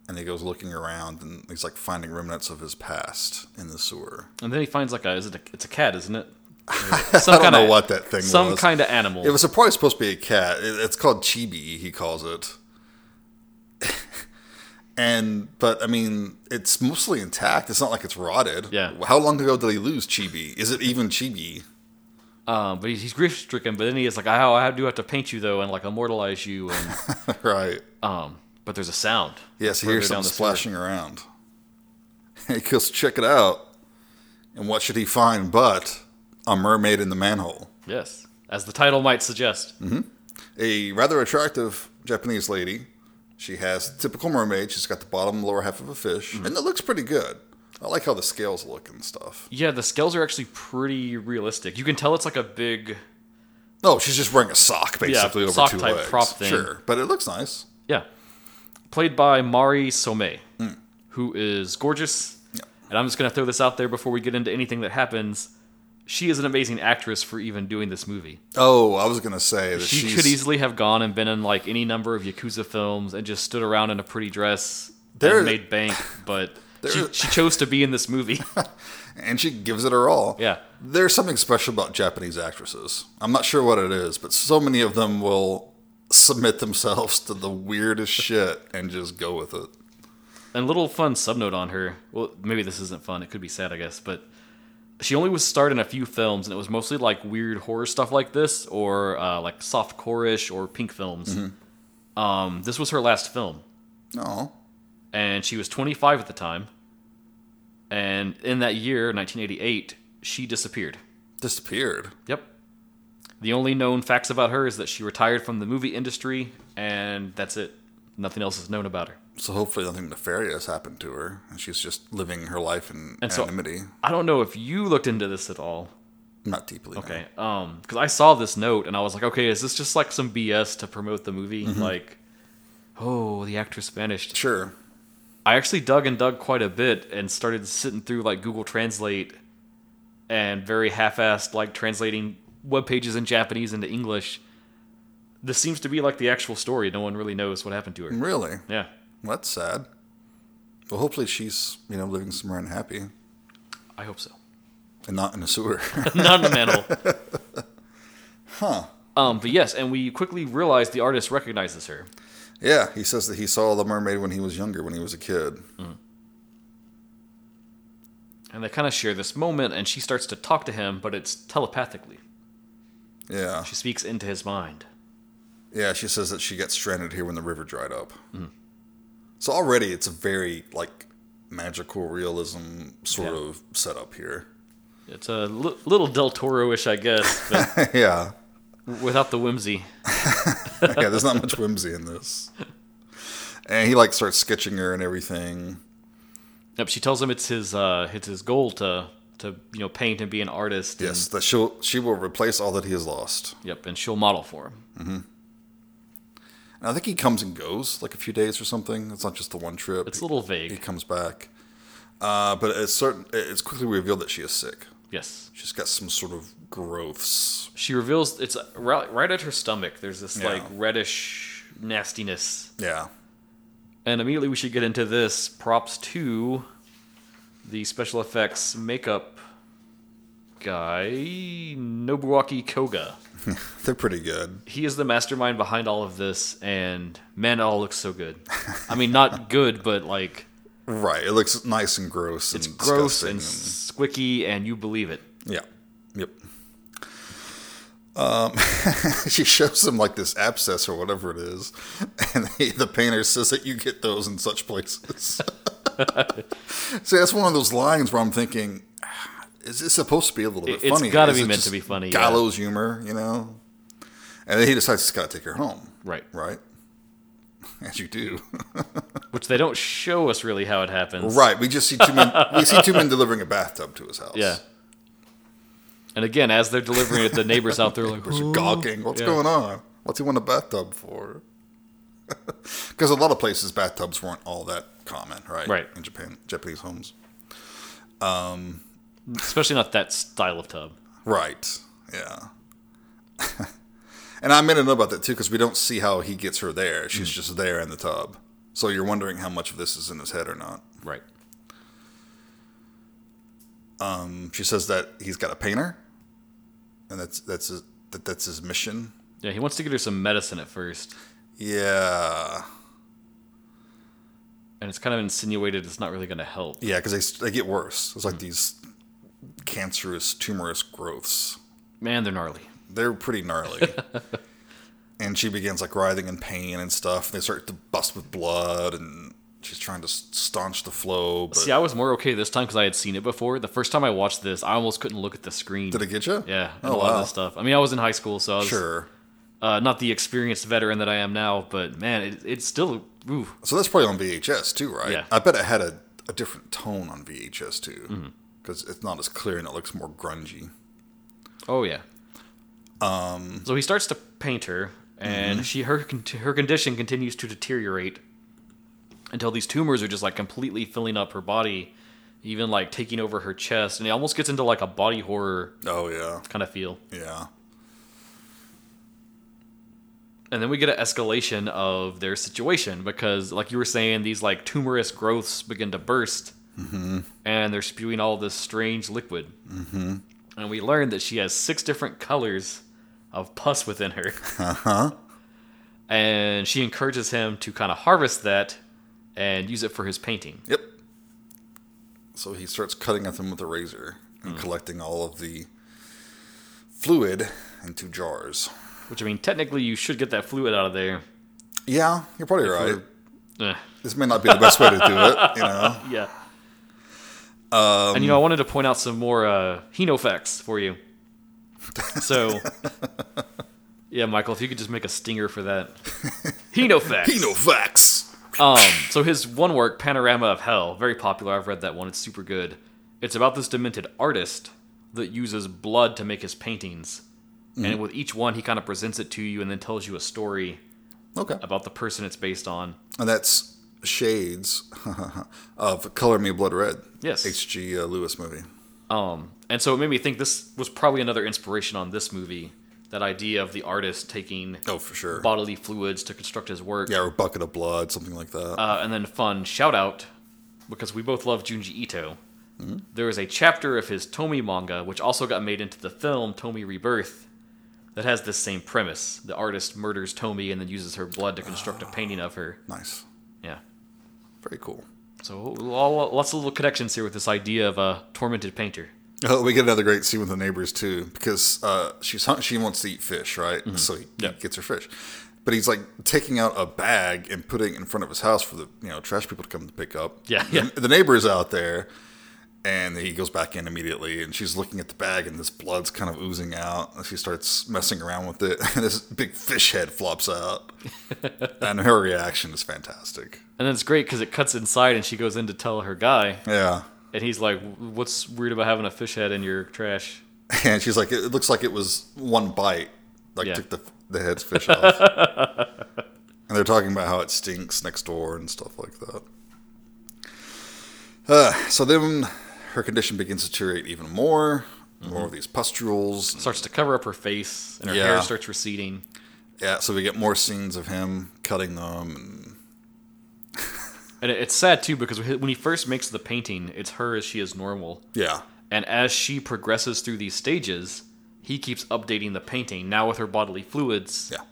And he goes looking around and he's like finding remnants of his past in the sewer. And then he finds like a is it a, it's a cat, isn't it? *laughs* I don't know what that thing some was. kind of animal. It was probably supposed to be a cat. It- It's called chibi, he calls it. *laughs* and but I mean, it's mostly intact. It's not like it's rotted. Yeah. How long ago did he lose chibi? Is it even chibi? Um, but he's, he's grief stricken. But then he is like, I, I do have to paint you though and like immortalize you. And *laughs* right. um, but there's a sound. Yes, he hears something splashing around. *laughs* he goes, check it out. And what should he find but a mermaid in the manhole? Yes, as the title might suggest. Mm-hmm. A rather attractive Japanese lady. She has typical mermaid. She's got the bottom lower half of a fish, Mm-hmm. and it looks pretty good. I like how the scales look and stuff. Yeah, the scales are actually pretty realistic. You can tell it's like a big. Oh, she's just wearing a sock basically over sock two type legs. prop thing. Sure, but it looks nice. Yeah. Played by Mari Somei, hmm. who is gorgeous. And I'm just going to throw this out there before we get into anything that happens. She is an amazing actress for even doing this movie. Oh, I was gonna say that She she's could easily have gone and been in like any number of Yakuza films and just stood around in a pretty dress There- and made bank, but she, she chose to be in this movie. *laughs* and she gives it her all. Yeah. There's something special about Japanese actresses. I'm not sure what it is, but so many of them will submit themselves to the weirdest shit and just go with it. and a little fun subnote on her. Well, maybe this isn't fun. It could be sad, I guess. But she only was starred in a few films, and it was mostly like weird horror stuff like this, or uh, like soft core-ish or pink films. Um, this was her last film, No. And she was 25 at the time. And in that year, 1988, she disappeared. Disappeared. Yep. The only known facts about her is that she retired from the movie industry, and that's it. Nothing else is known about her. So hopefully nothing nefarious happened to her, and she's just living her life in And so- anonymity. I don't know if you looked into this at all. Not deeply. no. Okay. Um, because I saw this note and I was like, okay, is this just like some BS to promote the movie? Mm-hmm. Like, oh, the actress vanished. Sure. I actually dug and dug quite a bit and started sitting through like Google Translate and very half-assed like translating web pages in Japanese into English. This seems to be like the actual story. No one really knows what happened to her. Really? Yeah. Well, that's sad. Well, hopefully she's you know living somewhere unhappy I hope so. and not in a sewer. *laughs* *laughs* Not in a manhole. huh. Um, but yes, and we quickly realize the artist recognizes her. Yeah, he says that he saw the mermaid when he was younger, when he was a kid. Hmm. And they kind of share this moment, and she starts to talk to him, but it's telepathically. Yeah. She speaks into his mind. Yeah, she says that she got stranded here when the river dried up. Mm-hmm. So already it's a very like magical realism sort Yeah. of setup here. It's a little Del Toro-ish, I guess, *laughs* yeah. Without the whimsy. *laughs* yeah, there's not much whimsy in this. And he like starts sketching her and everything. Yep, she tells him it's his uh, it's his goal to to you know paint and be an artist. and- Yes, that she'll she will replace all that he has lost. yep, and she'll model for him. Mm-hmm. And I think he comes and goes like a few days or something. It's not just the one trip. It's a little vague. he vague. comes back. Uh, but it's certain it's quickly revealed that she is sick. Yes, She's got some sort of growths. she reveals it's right, right at her stomach. There's this Yeah. like reddish nastiness, Yeah. and immediately we should get into this. Props to the special effects makeup guy Nobuaki Koga. *laughs* They're pretty good. he is the mastermind behind all of this, and man, it all looks so good. I mean, not *laughs* good, but like Right. It looks nice and gross it's and gross disgusting and squicky, and you believe it. Yeah. Um, *laughs* she shows him like this abscess or whatever it is, *laughs* and he, the painter says that you get those in such places. *laughs* See, that's one of those lines where I'm thinking, "Ah, is this supposed to be a little bit it's funny? It's gotta be meant to be funny, yeah. Gallows humor, you know. And then he decides he's got to take her home, Right. right? As you do, Which they don't show us really how it happens. right? We just see two men. we see two men delivering a bathtub to his house. Yeah. And again, as they're delivering it, the neighbors out there are like, They're gawking. What's Yeah. going on? What's he want a bathtub for? *laughs* Because a lot of places bathtubs weren't all that common, right? Right. In Japan, Japanese homes. especially not that style of tub. Right. Yeah. *laughs* and I made a note about that too because we don't see how he gets her there. She's just there in the tub. So you're wondering how much of this is in his head or not. Right. Um, she says that he's got a painter, and that's that's his, that that's his mission. Yeah, he wants to get her some medicine at first, Yeah. and it's kind of insinuated it's not really going to help. Yeah, because they, they get worse. It's like hmm. these cancerous, tumorous growths. Man, they're gnarly. They're pretty gnarly. *laughs* and she begins like writhing in pain and stuff. And They start to bust with blood, and she's trying to staunch the flow. But See, I was more okay this time because I had seen it before. The first time I watched this, I almost couldn't look at the screen. did it get you? Yeah, Oh a lot of wow. this stuff. I mean, I was in high school, so I was Sure. uh, not the experienced veteran that I am now. But man, it, it's still ooh, So that's probably on VHS too, right? Yeah. I bet it had a, a different tone on VHS too, because it's not as clear and it looks more grungy. Oh yeah. Um. So he starts to paint her, and she her her condition continues to deteriorate until these tumors are just like completely filling up her body, even like taking over her chest, and it almost gets into like a body horror Oh yeah, kind of feel. yeah, And then we get an escalation of their situation because, like you were saying, these like tumorous growths begin to burst, and they're spewing all this strange liquid. Mm-hmm. And we learn that she has six different colors of pus within her. uh-huh. and she encourages him to kind of harvest that and use it for his painting. Yep. So he starts cutting at them with a razor and collecting all of the fluid into jars. Which I mean, technically, you should get that fluid out of there. Yeah, you're probably right. Eh, This may not be the best way to do it, you know. *laughs* yeah. and you know, I wanted to point out some more uh, Hino facts for you. So, *laughs* yeah, Michael, if you could just make a stinger for that. Hino facts. Henofax. Um, so his one work, Panorama of Hell, very popular. I've read that one. It's super good. It's about this demented artist that uses blood to make his paintings. And with each one, he kind of presents it to you and then tells you a story Okay. about the person it's based on. And that's shades *laughs* of Color Me Blood Red. Yes. H.G. Uh, Lewis movie. Um, and so it made me think this was probably another inspiration on this movie. That idea of the artist taking Oh, for sure. bodily fluids to construct his work. Yeah, or Bucket of Blood, something like that. Uh, and then fun shout out because we both love Junji Ito. There is a chapter of his Tomie manga, which also got made into the film Tomie Rebirth, that has this same premise. The artist murders Tomie and then uses her blood to construct a painting of her. nice. Yeah. Very cool. So lots of little connections here with this idea of a tormented painter. Oh, we get another great scene with the neighbors too, because uh, she's hun- she wants to eat fish, right? So he, he gets her fish, but he's like taking out a bag and putting it in front of his house for the you know trash people to come to pick up. Yeah, yeah. The, the neighbor's out there, and he goes back in immediately, and she's looking at the bag, and this blood's kind of oozing out, and she starts messing around with it, *laughs* and this big fish head flops out, *laughs* and her reaction is fantastic. And it's great because it cuts inside and she goes in to tell her guy, Yeah. And he's like, "What's weird about having a fish head in your trash?" *laughs* And she's like, it looks like it was one bite, like Yeah. took the the head's fish off. *laughs* and they're talking about how it stinks next door and stuff like that. Uh, so then her condition begins to deteriorate even more. More of these pustules. Starts to cover up her face, and her Yeah. hair starts receding. Yeah, so we get more scenes of him cutting them. And And it's sad too because when he first makes the painting, it's her as she is normal. yeah, And as she progresses through these stages, he keeps updating the painting, now with her bodily fluids, yeah.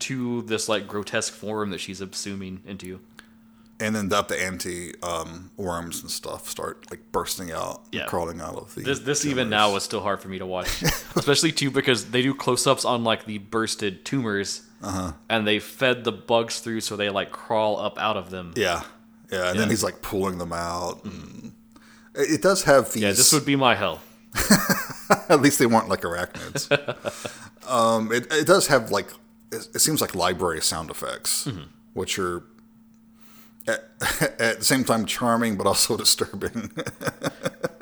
to this like grotesque form that she's assuming into. And then that the anti um, worms and stuff start like bursting out, and Yeah. crawling out of the. This this even now is still hard for me to watch, *laughs* especially too because they do close ups on like the bursted tumors, Uh-huh. and they fed the bugs through so they like crawl up out of them. Yeah, yeah, and then he's like pulling them out. And it does have these. Yeah, this would be my hell. *laughs* At least they weren't like arachnids. *laughs* um, it, it does have like it, it seems like library sound effects, Mm-hmm. which are at, *laughs* at the same time charming but also disturbing.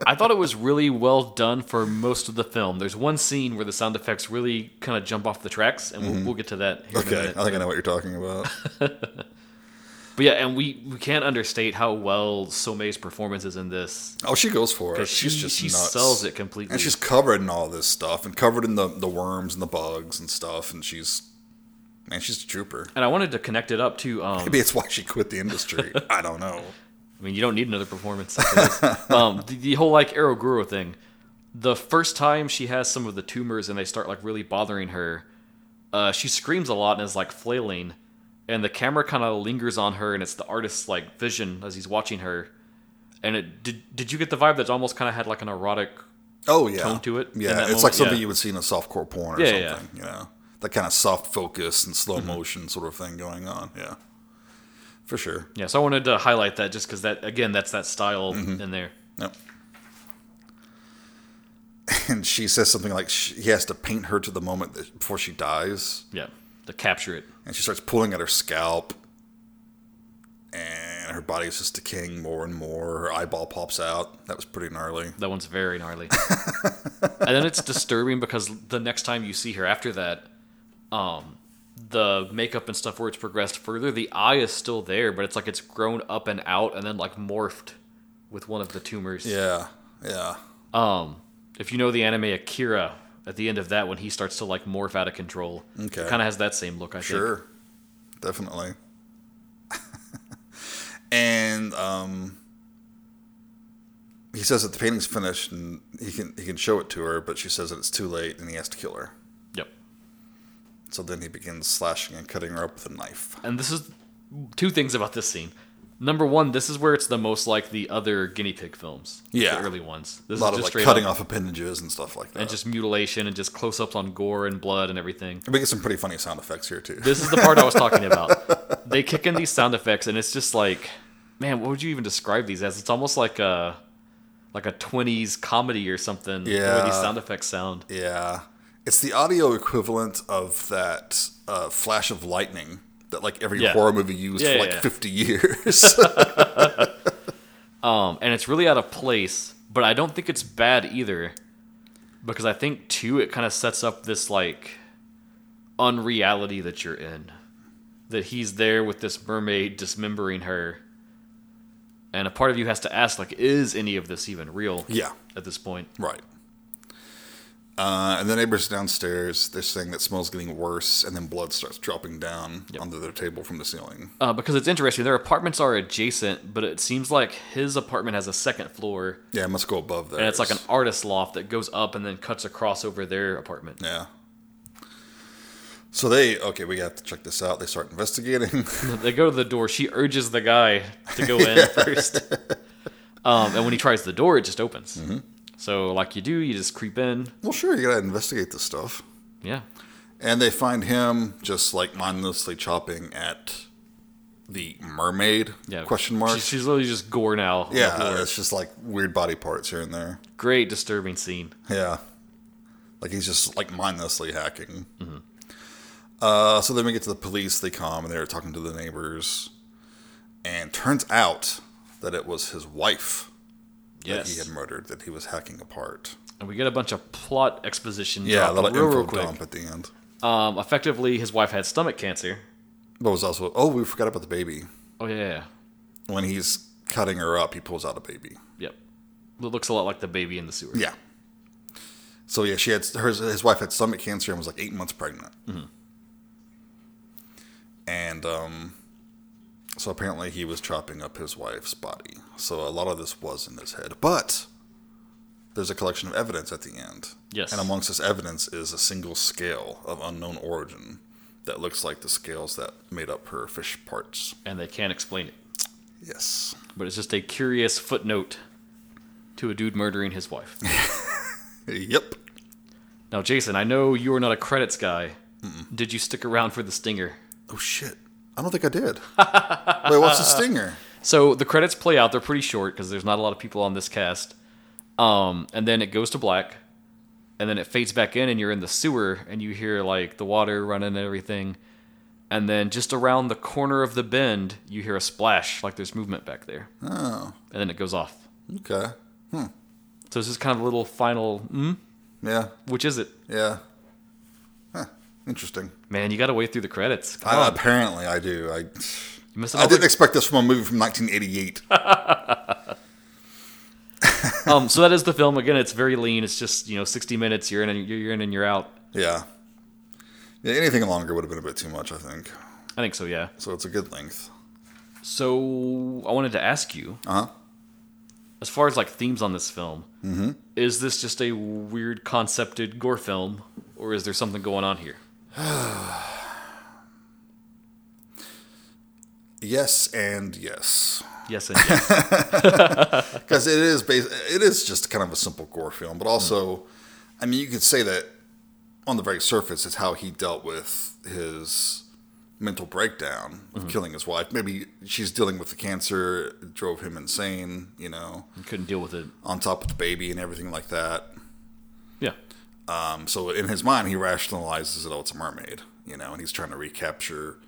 I thought it was really well done for most of the film. There's one scene where the sound effects really kind of jump off the tracks, and we'll, we'll get to that here in a Mm-hmm. okay. I think I know what you're talking about. But yeah, and we, we can't understate how well Somei's performance is in this. Oh, she goes for it. She's she, just she nuts. sells it completely. and she's covered in all this stuff, and covered in the the worms and the bugs and stuff, and she's man, she's a trooper. and I wanted to connect it up to um, Maybe it's why she quit the industry. *laughs* I don't know. I mean, you don't need another performance. um, *laughs* the, the whole like eroguro thing. The first time she has some of the tumors and they start like really bothering her, uh, she screams a lot and is like flailing, and the camera kind of lingers on her and it's the artist's like vision as he's watching her. And it did. Did you get the vibe that almost kind of had like an erotic? Oh yeah, tone to it Yeah, it's moment, like something yeah. you would see in a softcore porn or Yeah, yeah. something. You know, that kind of soft focus and slow Mm-hmm. motion sort of thing going on. Yeah, for sure. Yeah, so I wanted to highlight that just because that again, that's that style Mm-hmm. in there. Yep. *laughs* And she says something like she, he has to paint her to the moment that, before she dies, Yeah, to capture it. and she starts pulling at her scalp, and her body's just decaying more and more. Her eyeball pops out. That was pretty gnarly. That one's very gnarly. and then it's disturbing because the next time you see her after that, um, the makeup and stuff where it's progressed further, the eye is still there, but it's like it's grown up and out and then like morphed with one of the tumors. Yeah, yeah. Um, if you know the anime Akira, at the end of that when he starts to like morph out of control, Okay. it kind of has that same look. I think. Sure, definitely. *laughs* and um, he says that the painting's finished and he can he can show it to her, but she says that it's too late and he has to kill her. Yep. So then he begins slashing and cutting her up with a knife. And this is two things about this scene. Number one, this is where it's the most like the other guinea pig films. Yeah. The early ones. This A lot is of just like cutting up, off appendages and stuff like that. and just mutilation and just close ups on gore and blood and everything. we get some pretty funny sound effects here too. This is the part I was *laughs* talking about. They kick in these sound effects and it's just like man, what would you even describe these as? It's almost like a like a twenties comedy or something. The way Yeah. these sound effects sound. Yeah, it's the audio equivalent of that uh, flash of lightning that like every Yeah. horror movie used Yeah, for like yeah. fifty years. *laughs* *laughs* Um, and it's really out of place, but I don't think it's bad either. Because I think too it kind of sets up this like unreality that you're in. That he's there with this mermaid dismembering her. And a part of you has to ask, like, is any of this even real yeah, at this point? right. Uh, and the neighbors downstairs, they're saying that smell's getting worse, and then blood starts dropping down onto their table from the ceiling. Uh, because it's interesting. Their apartments are adjacent, but it seems like his apartment has a second floor, Yeah, it must go above there. and it's like an artist loft that goes up and then cuts across over their apartment. yeah. So they okay, we have to check this out. They start investigating. *laughs* They go to the door. She urges the guy to go *laughs* in first. Um, and when he tries the door, it just opens. So, like you do, you just creep in. well, sure, you gotta investigate this stuff. Yeah. And they find him just like mindlessly chopping at the mermaid? Yeah. Question mark. She- she's literally just gore now. yeah, floor. it's just like weird body parts here and there. Great, disturbing scene. Yeah, like he's just like mindlessly hacking. Uh, so then we get to the police. They come and they're talking to the neighbors, and turns out that it was his wife that he had murdered that he was hacking apart. And we get a bunch of plot exposition. Yeah, a little real, info real quick. dump at the end. Um, effectively, his wife had stomach cancer. But was also oh we forgot about the baby. Oh, yeah. When he's cutting her up, he pulls out a baby. Yep. It looks a lot like the baby in the sewer. Yeah. So yeah, she had her his wife had stomach cancer and was like eight months pregnant. And um, so apparently he was chopping up his wife's body. So a lot of this was in his head, but there's a collection of evidence at the end. Yes. And amongst this evidence is a single scale of unknown origin that looks like the scales that made up her fish parts. And they can't explain it. Yes. But it's just a curious footnote to a dude murdering his wife. *laughs* Yep. now, Jason, I know you are not a credits guy. Did you stick around for the stinger? Oh shit. I don't think I did. Wait, what's the *laughs* stinger? So the credits play out. They're pretty short because there's not a lot of people on this cast. Um, and then it goes to black, and then it fades back in, and you're in the sewer, and you hear like the water running and everything. And then just around the corner of the bend, you hear a splash, like there's movement back there. Oh, And then it goes off. okay. Hmm. So it's just kind of a little final. Mm, Yeah, which is it? yeah. Interesting. Man, you got to wait through the credits. I, apparently, I do. I I didn't expect this from a movie from 1988. *laughs* *laughs* um, so that is the film. Again, it's very lean. It's just you know 60 minutes. You're in and you're in and you're out. yeah. Yeah. Anything longer would have been a bit too much, I think. I think so. Yeah. So it's a good length. So I wanted to ask you, Uh huh. as far as like themes on this film, is this just a weird concepted gore film, or is there something going on here? *sighs* Yes and yes. Yes and yes. *laughs* because it is bas- it is just kind of a simple gore film, but also, I mean, you could say that on the very surface, it's how he dealt with his mental breakdown of mm-hmm. killing his wife. Maybe she's dealing with the cancer, it drove him insane, you know, Couldn't deal with it. on top of the baby and everything like that. Um, so in his mind, he rationalizes it. Oh, it's a mermaid, you know, and he's trying to recapture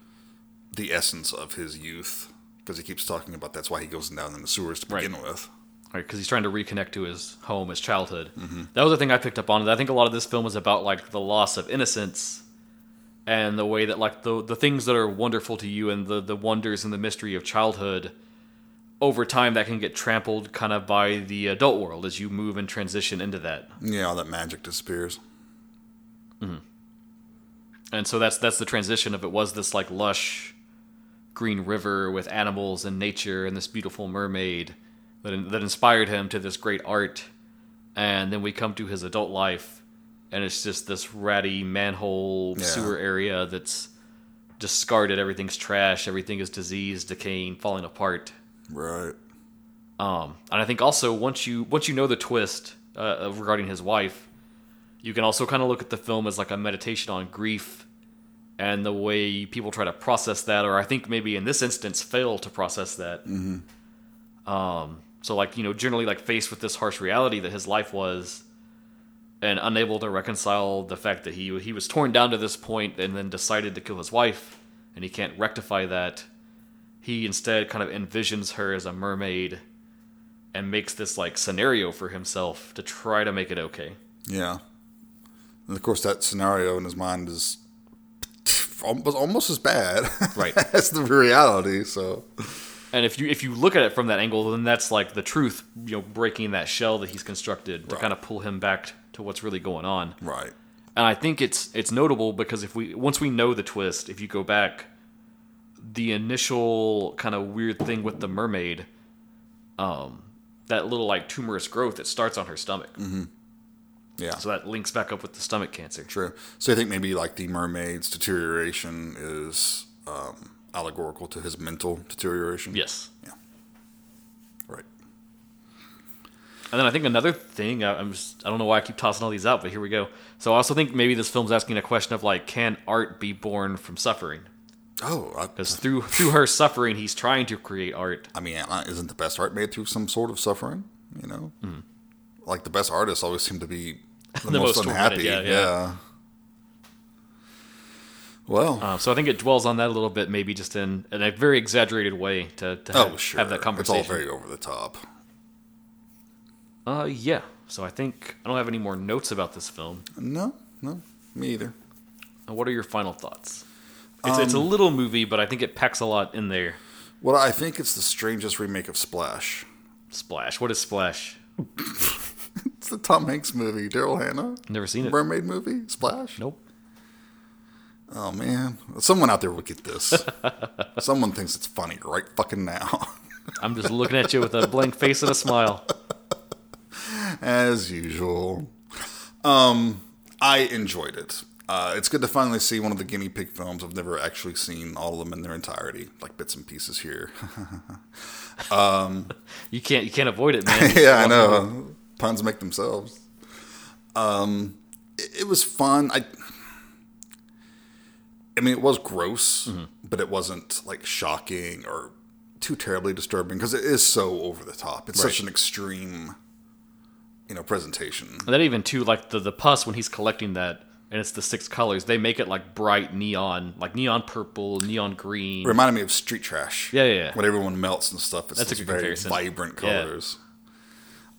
the essence of his youth because he keeps talking about that's why he goes down in the sewers to Right. begin with. right? Because he's trying to reconnect to his home, his childhood. Mm-hmm. That was the thing I picked up on. I think a lot of this film is about like the loss of innocence and the way that like the the things that are wonderful to you and the the wonders and the mystery of childhood over time that can get trampled kind of by the adult world as you move and transition into that. Yeah, all that magic disappears. Mm-hmm. And so that's that's the transition of it was this like lush green river with animals and nature and this beautiful mermaid that that inspired him to this great art. And then we come to his adult life and it's just this ratty manhole Yeah. sewer area that's discarded, everything's trash, everything is diseased, decaying, falling apart. Right. Um, and I think also once you once you know the twist uh, regarding his wife, you can also kind of look at the film as like a meditation on grief and the way people try to process that, or I think maybe in this instance fail to process that. Mm-hmm. Um, so like you know generally like faced with this harsh reality that his life was, and unable to reconcile the fact that he he was torn down to this point and then decided to kill his wife, and he can't rectify that. He instead kind of envisions her as a mermaid and makes this like scenario for himself to try to make it okay. Yeah. And of course, that scenario in his mind is almost as bad Right. *laughs* as the reality. So, And if you if you look at it from that angle, then that's like the truth, you know, breaking that shell that he's constructed to Right. kind of pull him back to what's really going on. right. And I think it's it's notable because if we once we know the twist, if you go back, the initial kind of weird thing with the mermaid, um, that little like tumorous growth that starts on her stomach, Yeah. so that links back up with the stomach cancer. True. So I think maybe like the mermaid's deterioration is um, allegorical to his mental deterioration. Yes. Yeah. Right. And then I think another thing, I- I'm just, I don't know why I keep tossing all these out, but here we go. So I also think maybe this film's asking a question of like, can art be born from suffering? Oh, Because through through her suffering, he's trying to create art. I mean, uh, isn't the best art made through some sort of suffering? You know, like the best artists always seem to be *laughs* the. The most, most unhappy. Yeah. yeah, yeah. Well, Uh, so I think it dwells on that a little bit, maybe just in, in a very exaggerated way to, to have, oh sure, have that it's conversation. all very over the top. uh, yeah. So I think I don't have any more notes about this film. No, no, me either. Uh, What are your final thoughts? It's, it's Um, a little movie, but I think it packs a lot in there. Well, I think it's the strangest remake of Splash. Splash. What is Splash? *laughs* It's the Tom Hanks movie, Daryl Hannah Never seen it. mermaid movie, Splash. Nope. Oh man, someone out there will get this. *laughs* Someone thinks it's funny right fucking now, *laughs* I'm just looking at you with a blank face and a smile. as usual. Um, I enjoyed it. Uh, it's good to finally see one of the guinea pig films. I've never actually seen all of them in their entirety, like bits and pieces here. *laughs* *laughs* You can't you can't avoid it, man. *laughs* yeah, I know. Puns make themselves. Um, it, it was fun. I, I mean, it was gross, but it wasn't like shocking or too terribly disturbing because it is so over the top. It's such an extreme, you know, presentation. And then even too, like the the pus when he's collecting that, and it's the six colors. They make it like bright neon, like neon purple, neon green. Reminded me of Street Trash. Yeah, yeah, yeah. When everyone melts and stuff, it's That's a good very comparison. vibrant Yeah. colors.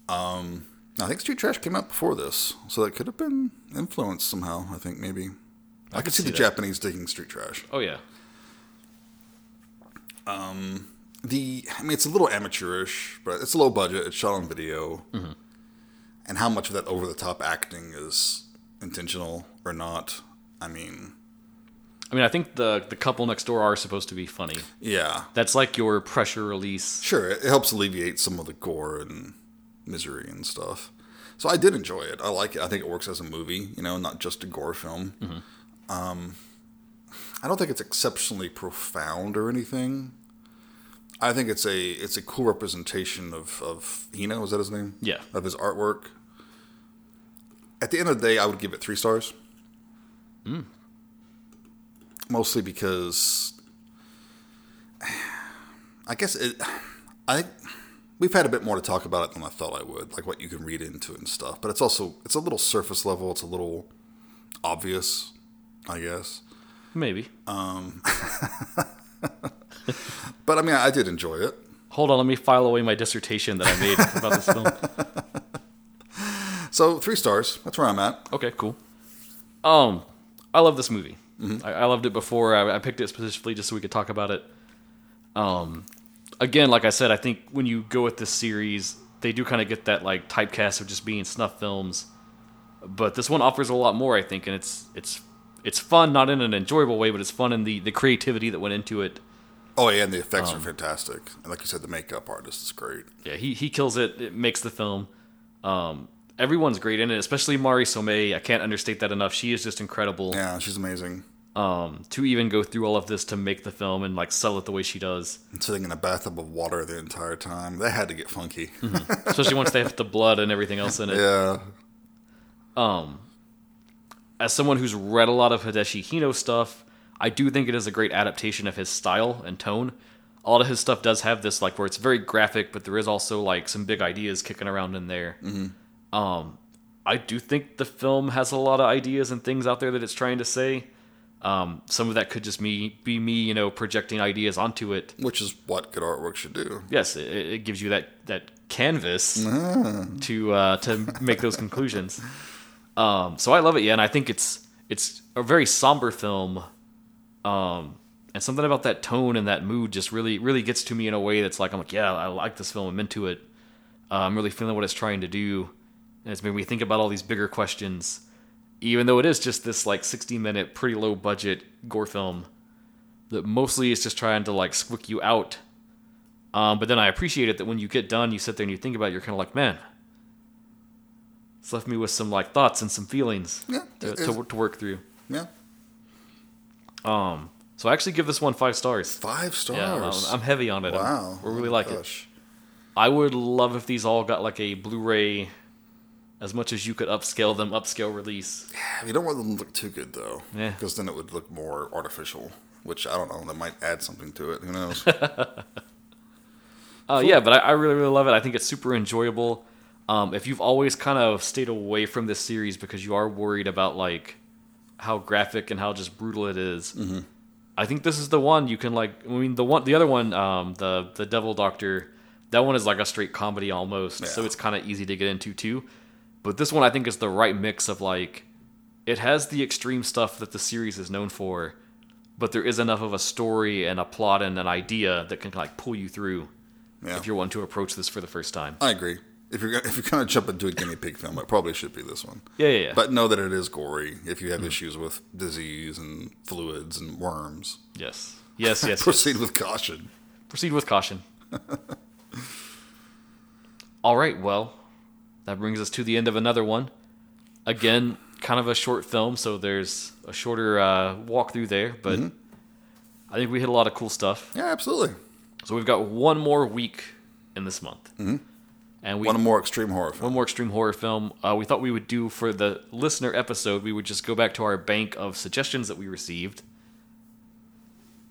Um, I think Street Trash came out before this, so that could have been influenced somehow. I think maybe. I, could could see, see the that. Japanese digging Street Trash. Oh yeah, Um, The I mean, it's a little amateurish, but it's low budget. It's shot on video, Mm-hmm. and how much of that over the top acting is intentional or not? I mean, I mean, I think the the couple next door are supposed to be funny. yeah, That's like your pressure release. sure, it helps alleviate some of the gore and misery and stuff. So I did enjoy it. I like it. I think it works as a movie, you know, not just a gore film. Um, I don't think it's exceptionally profound or anything. I think it's a it's a cool representation of of Hino. Is that his name? Yeah. Of his artwork. At the end of the day, I would give it three stars. Mostly because I guess it. I we've had a bit more to talk about it than I thought I would, like what you can read into it and stuff. But it's also it's a little surface level. It's a little obvious, I guess. Maybe. But *laughs* But I mean, I did enjoy it. Hold on, let me file away my dissertation that I made *laughs* about this film. So three stars. That's where I'm at. Okay, cool. Um, I love this movie. I, I loved it before. I, I picked it specifically just so we could talk about it. Um, again, like I said, I think when you go with this series, they do kind of get that like typecast of just being snuff films. But this one offers a lot more, I think, and it's it's it's fun, not in an enjoyable way, but it's fun in the the creativity that went into it. Oh yeah, and the effects Um, are fantastic. And like you said, the makeup artist is great. Yeah, he he kills it. It makes the film. Um, everyone's great in it, especially Mari Somei. I can't understate that enough. She is just incredible. Yeah, she's amazing. um, to even go through all of this to make the film and like sell it the way she does. And sitting in a bathtub of water the entire time. That had to get funky. *laughs* Mm-hmm. Especially once they have the blood and everything else in it. yeah. Um As someone who's read a lot of Hideshi Hino stuff, I do think it is a great adaptation of his style and tone. A lot of his stuff does have this like where it's very graphic, but there is also like some big ideas kicking around in there. Um, I do think the film has a lot of ideas and things out there that it's trying to say. Um, some of that could just me be me, you know, projecting ideas onto it. Which is what good artwork should do. yes, it, it gives you that that canvas to uh, to make those conclusions. Um, so I love it, yeah, and I think it's it's a very somber film, um, and something about that tone and that mood just really really gets to me in a way that's like I'm like, yeah, I like this film, I'm into it. Uh, I'm really feeling what it's trying to do, it's made me think about all these bigger questions. Even though it is just this like 60 minute, pretty low budget gore film that mostly is just trying to like squick you out um, but then I appreciate it that when you get done, you sit there and you think about it, you're kind of like, man, it's left me with some like thoughts and some feelings Yeah, to, it to, to work through. Yeah. Um, so I actually give this one five stars. Five stars. Yeah, I'm, I'm heavy on it. Wow. I really Oh, like it. gosh. I would love if these all got like a Blu-ray, as much as you could upscale them, upscale release. You don't want them to look too good though. Yeah. Because then it would look more artificial. Which I don't know. That might add something to it. Who knows? *laughs* Uh, yeah, but I, I really, really love it. I think it's super enjoyable. Um, if you've always kind of stayed away from this series because you are worried about like how graphic and how just brutal it is, I think this is the one you can like. I mean, the one, the other one, um, the the Devil Doctor, that one is like a straight comedy almost, so it's kind of easy to get into too. But this one, I think, is the right mix of like, it has the extreme stuff that the series is known for, but there is enough of a story and a plot and an idea that can like pull you through Yeah. if you're one to approach this for the first time. I agree. If you're if you're gonna jump into a guinea pig film, it probably should be this one. Yeah, yeah, yeah. But know that it is gory. If you have mm. issues with disease and fluids and worms, yes, yes, yes. *laughs* yes. proceed with caution. Proceed with caution. *laughs* All right, well, that brings us to the end of another one. Again, kind of a short film, so there's a shorter uh, walkthrough there, but I think we hit a lot of cool stuff. Yeah, absolutely. So we've got one more week in this month, mm-hmm. and we One more extreme horror film. one more extreme horror film. Uh, we thought we would do for the listener episode, we would just go back to our bank of suggestions that we received.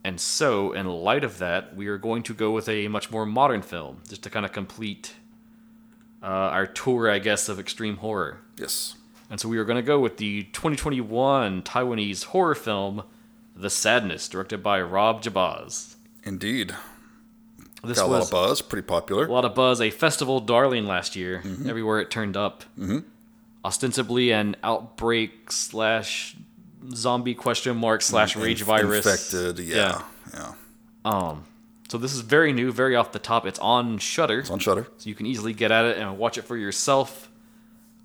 And so, in light of that, we are going to go with a much more modern film, just to kind of complete uh, our tour, I guess, of extreme horror. Yes. And so we are going to go with the 2021 Taiwanese horror film, The Sadness, directed by Rob Jabbaz. Indeed. This Got a lot of buzz. Pretty popular. a lot of buzz. A festival darling last year, everywhere it turned up. Mm-hmm. Ostensibly an outbreak slash zombie question mark slash rage Inf- virus. Infected. Yeah. Yeah. Um. So this is very new, very off the top. It's on Shudder, It's on Shudder. so you can easily get at it and watch it for yourself.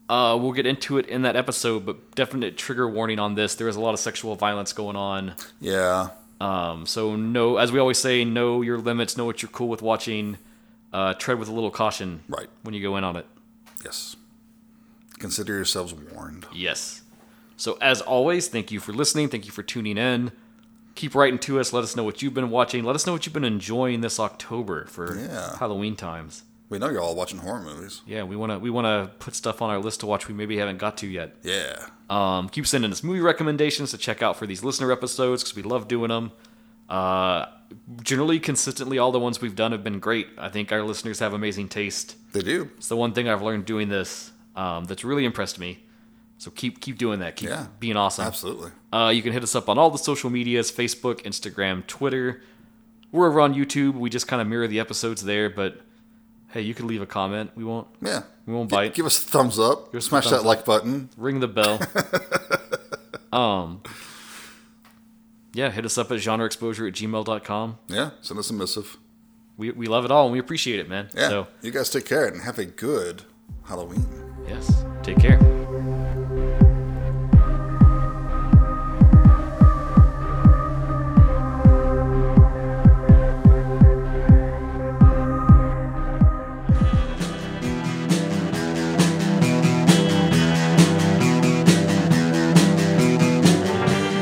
Uh, we'll get into it in that episode, but definite trigger warning on this. There is a lot of sexual violence going on. Yeah. Um, so know, as we always say, know your limits, know what you're cool with watching. Uh, tread with a little caution Right. when you go in on it. Yes. Consider yourselves warned. Yes. So as always, thank you for listening. Thank you for tuning in. Keep writing to us. Let us know what you've been watching. Let us know what you've been enjoying this October for Yeah. Halloween times. We know you're all watching horror movies. Yeah, we wanna we wanna put stuff on our list to watch we maybe haven't got to yet. Yeah. Um, keep sending us movie recommendations to check out for these listener episodes because we love doing them. Uh, generally, consistently, all the ones we've done have been great. I think our listeners have amazing taste. They do. It's the one thing I've learned doing this um, that's really impressed me. So keep keep doing that. Keep Yeah. being awesome. Absolutely. Uh, you can hit us up on all the social medias: Facebook, Instagram, Twitter. We're over on YouTube. We just kind of mirror the episodes there, but hey, you can leave a comment. We won't Yeah. we won't bite. Give us a thumbs up. us Smash thumbs that like button. ring the bell. *laughs* um, yeah, hit us up at genreexposure at gmail.com. Yeah. Send us a missive. We, we love it all and we appreciate it, man. Yeah. So, You guys take care and have a good Halloween. yes, take care.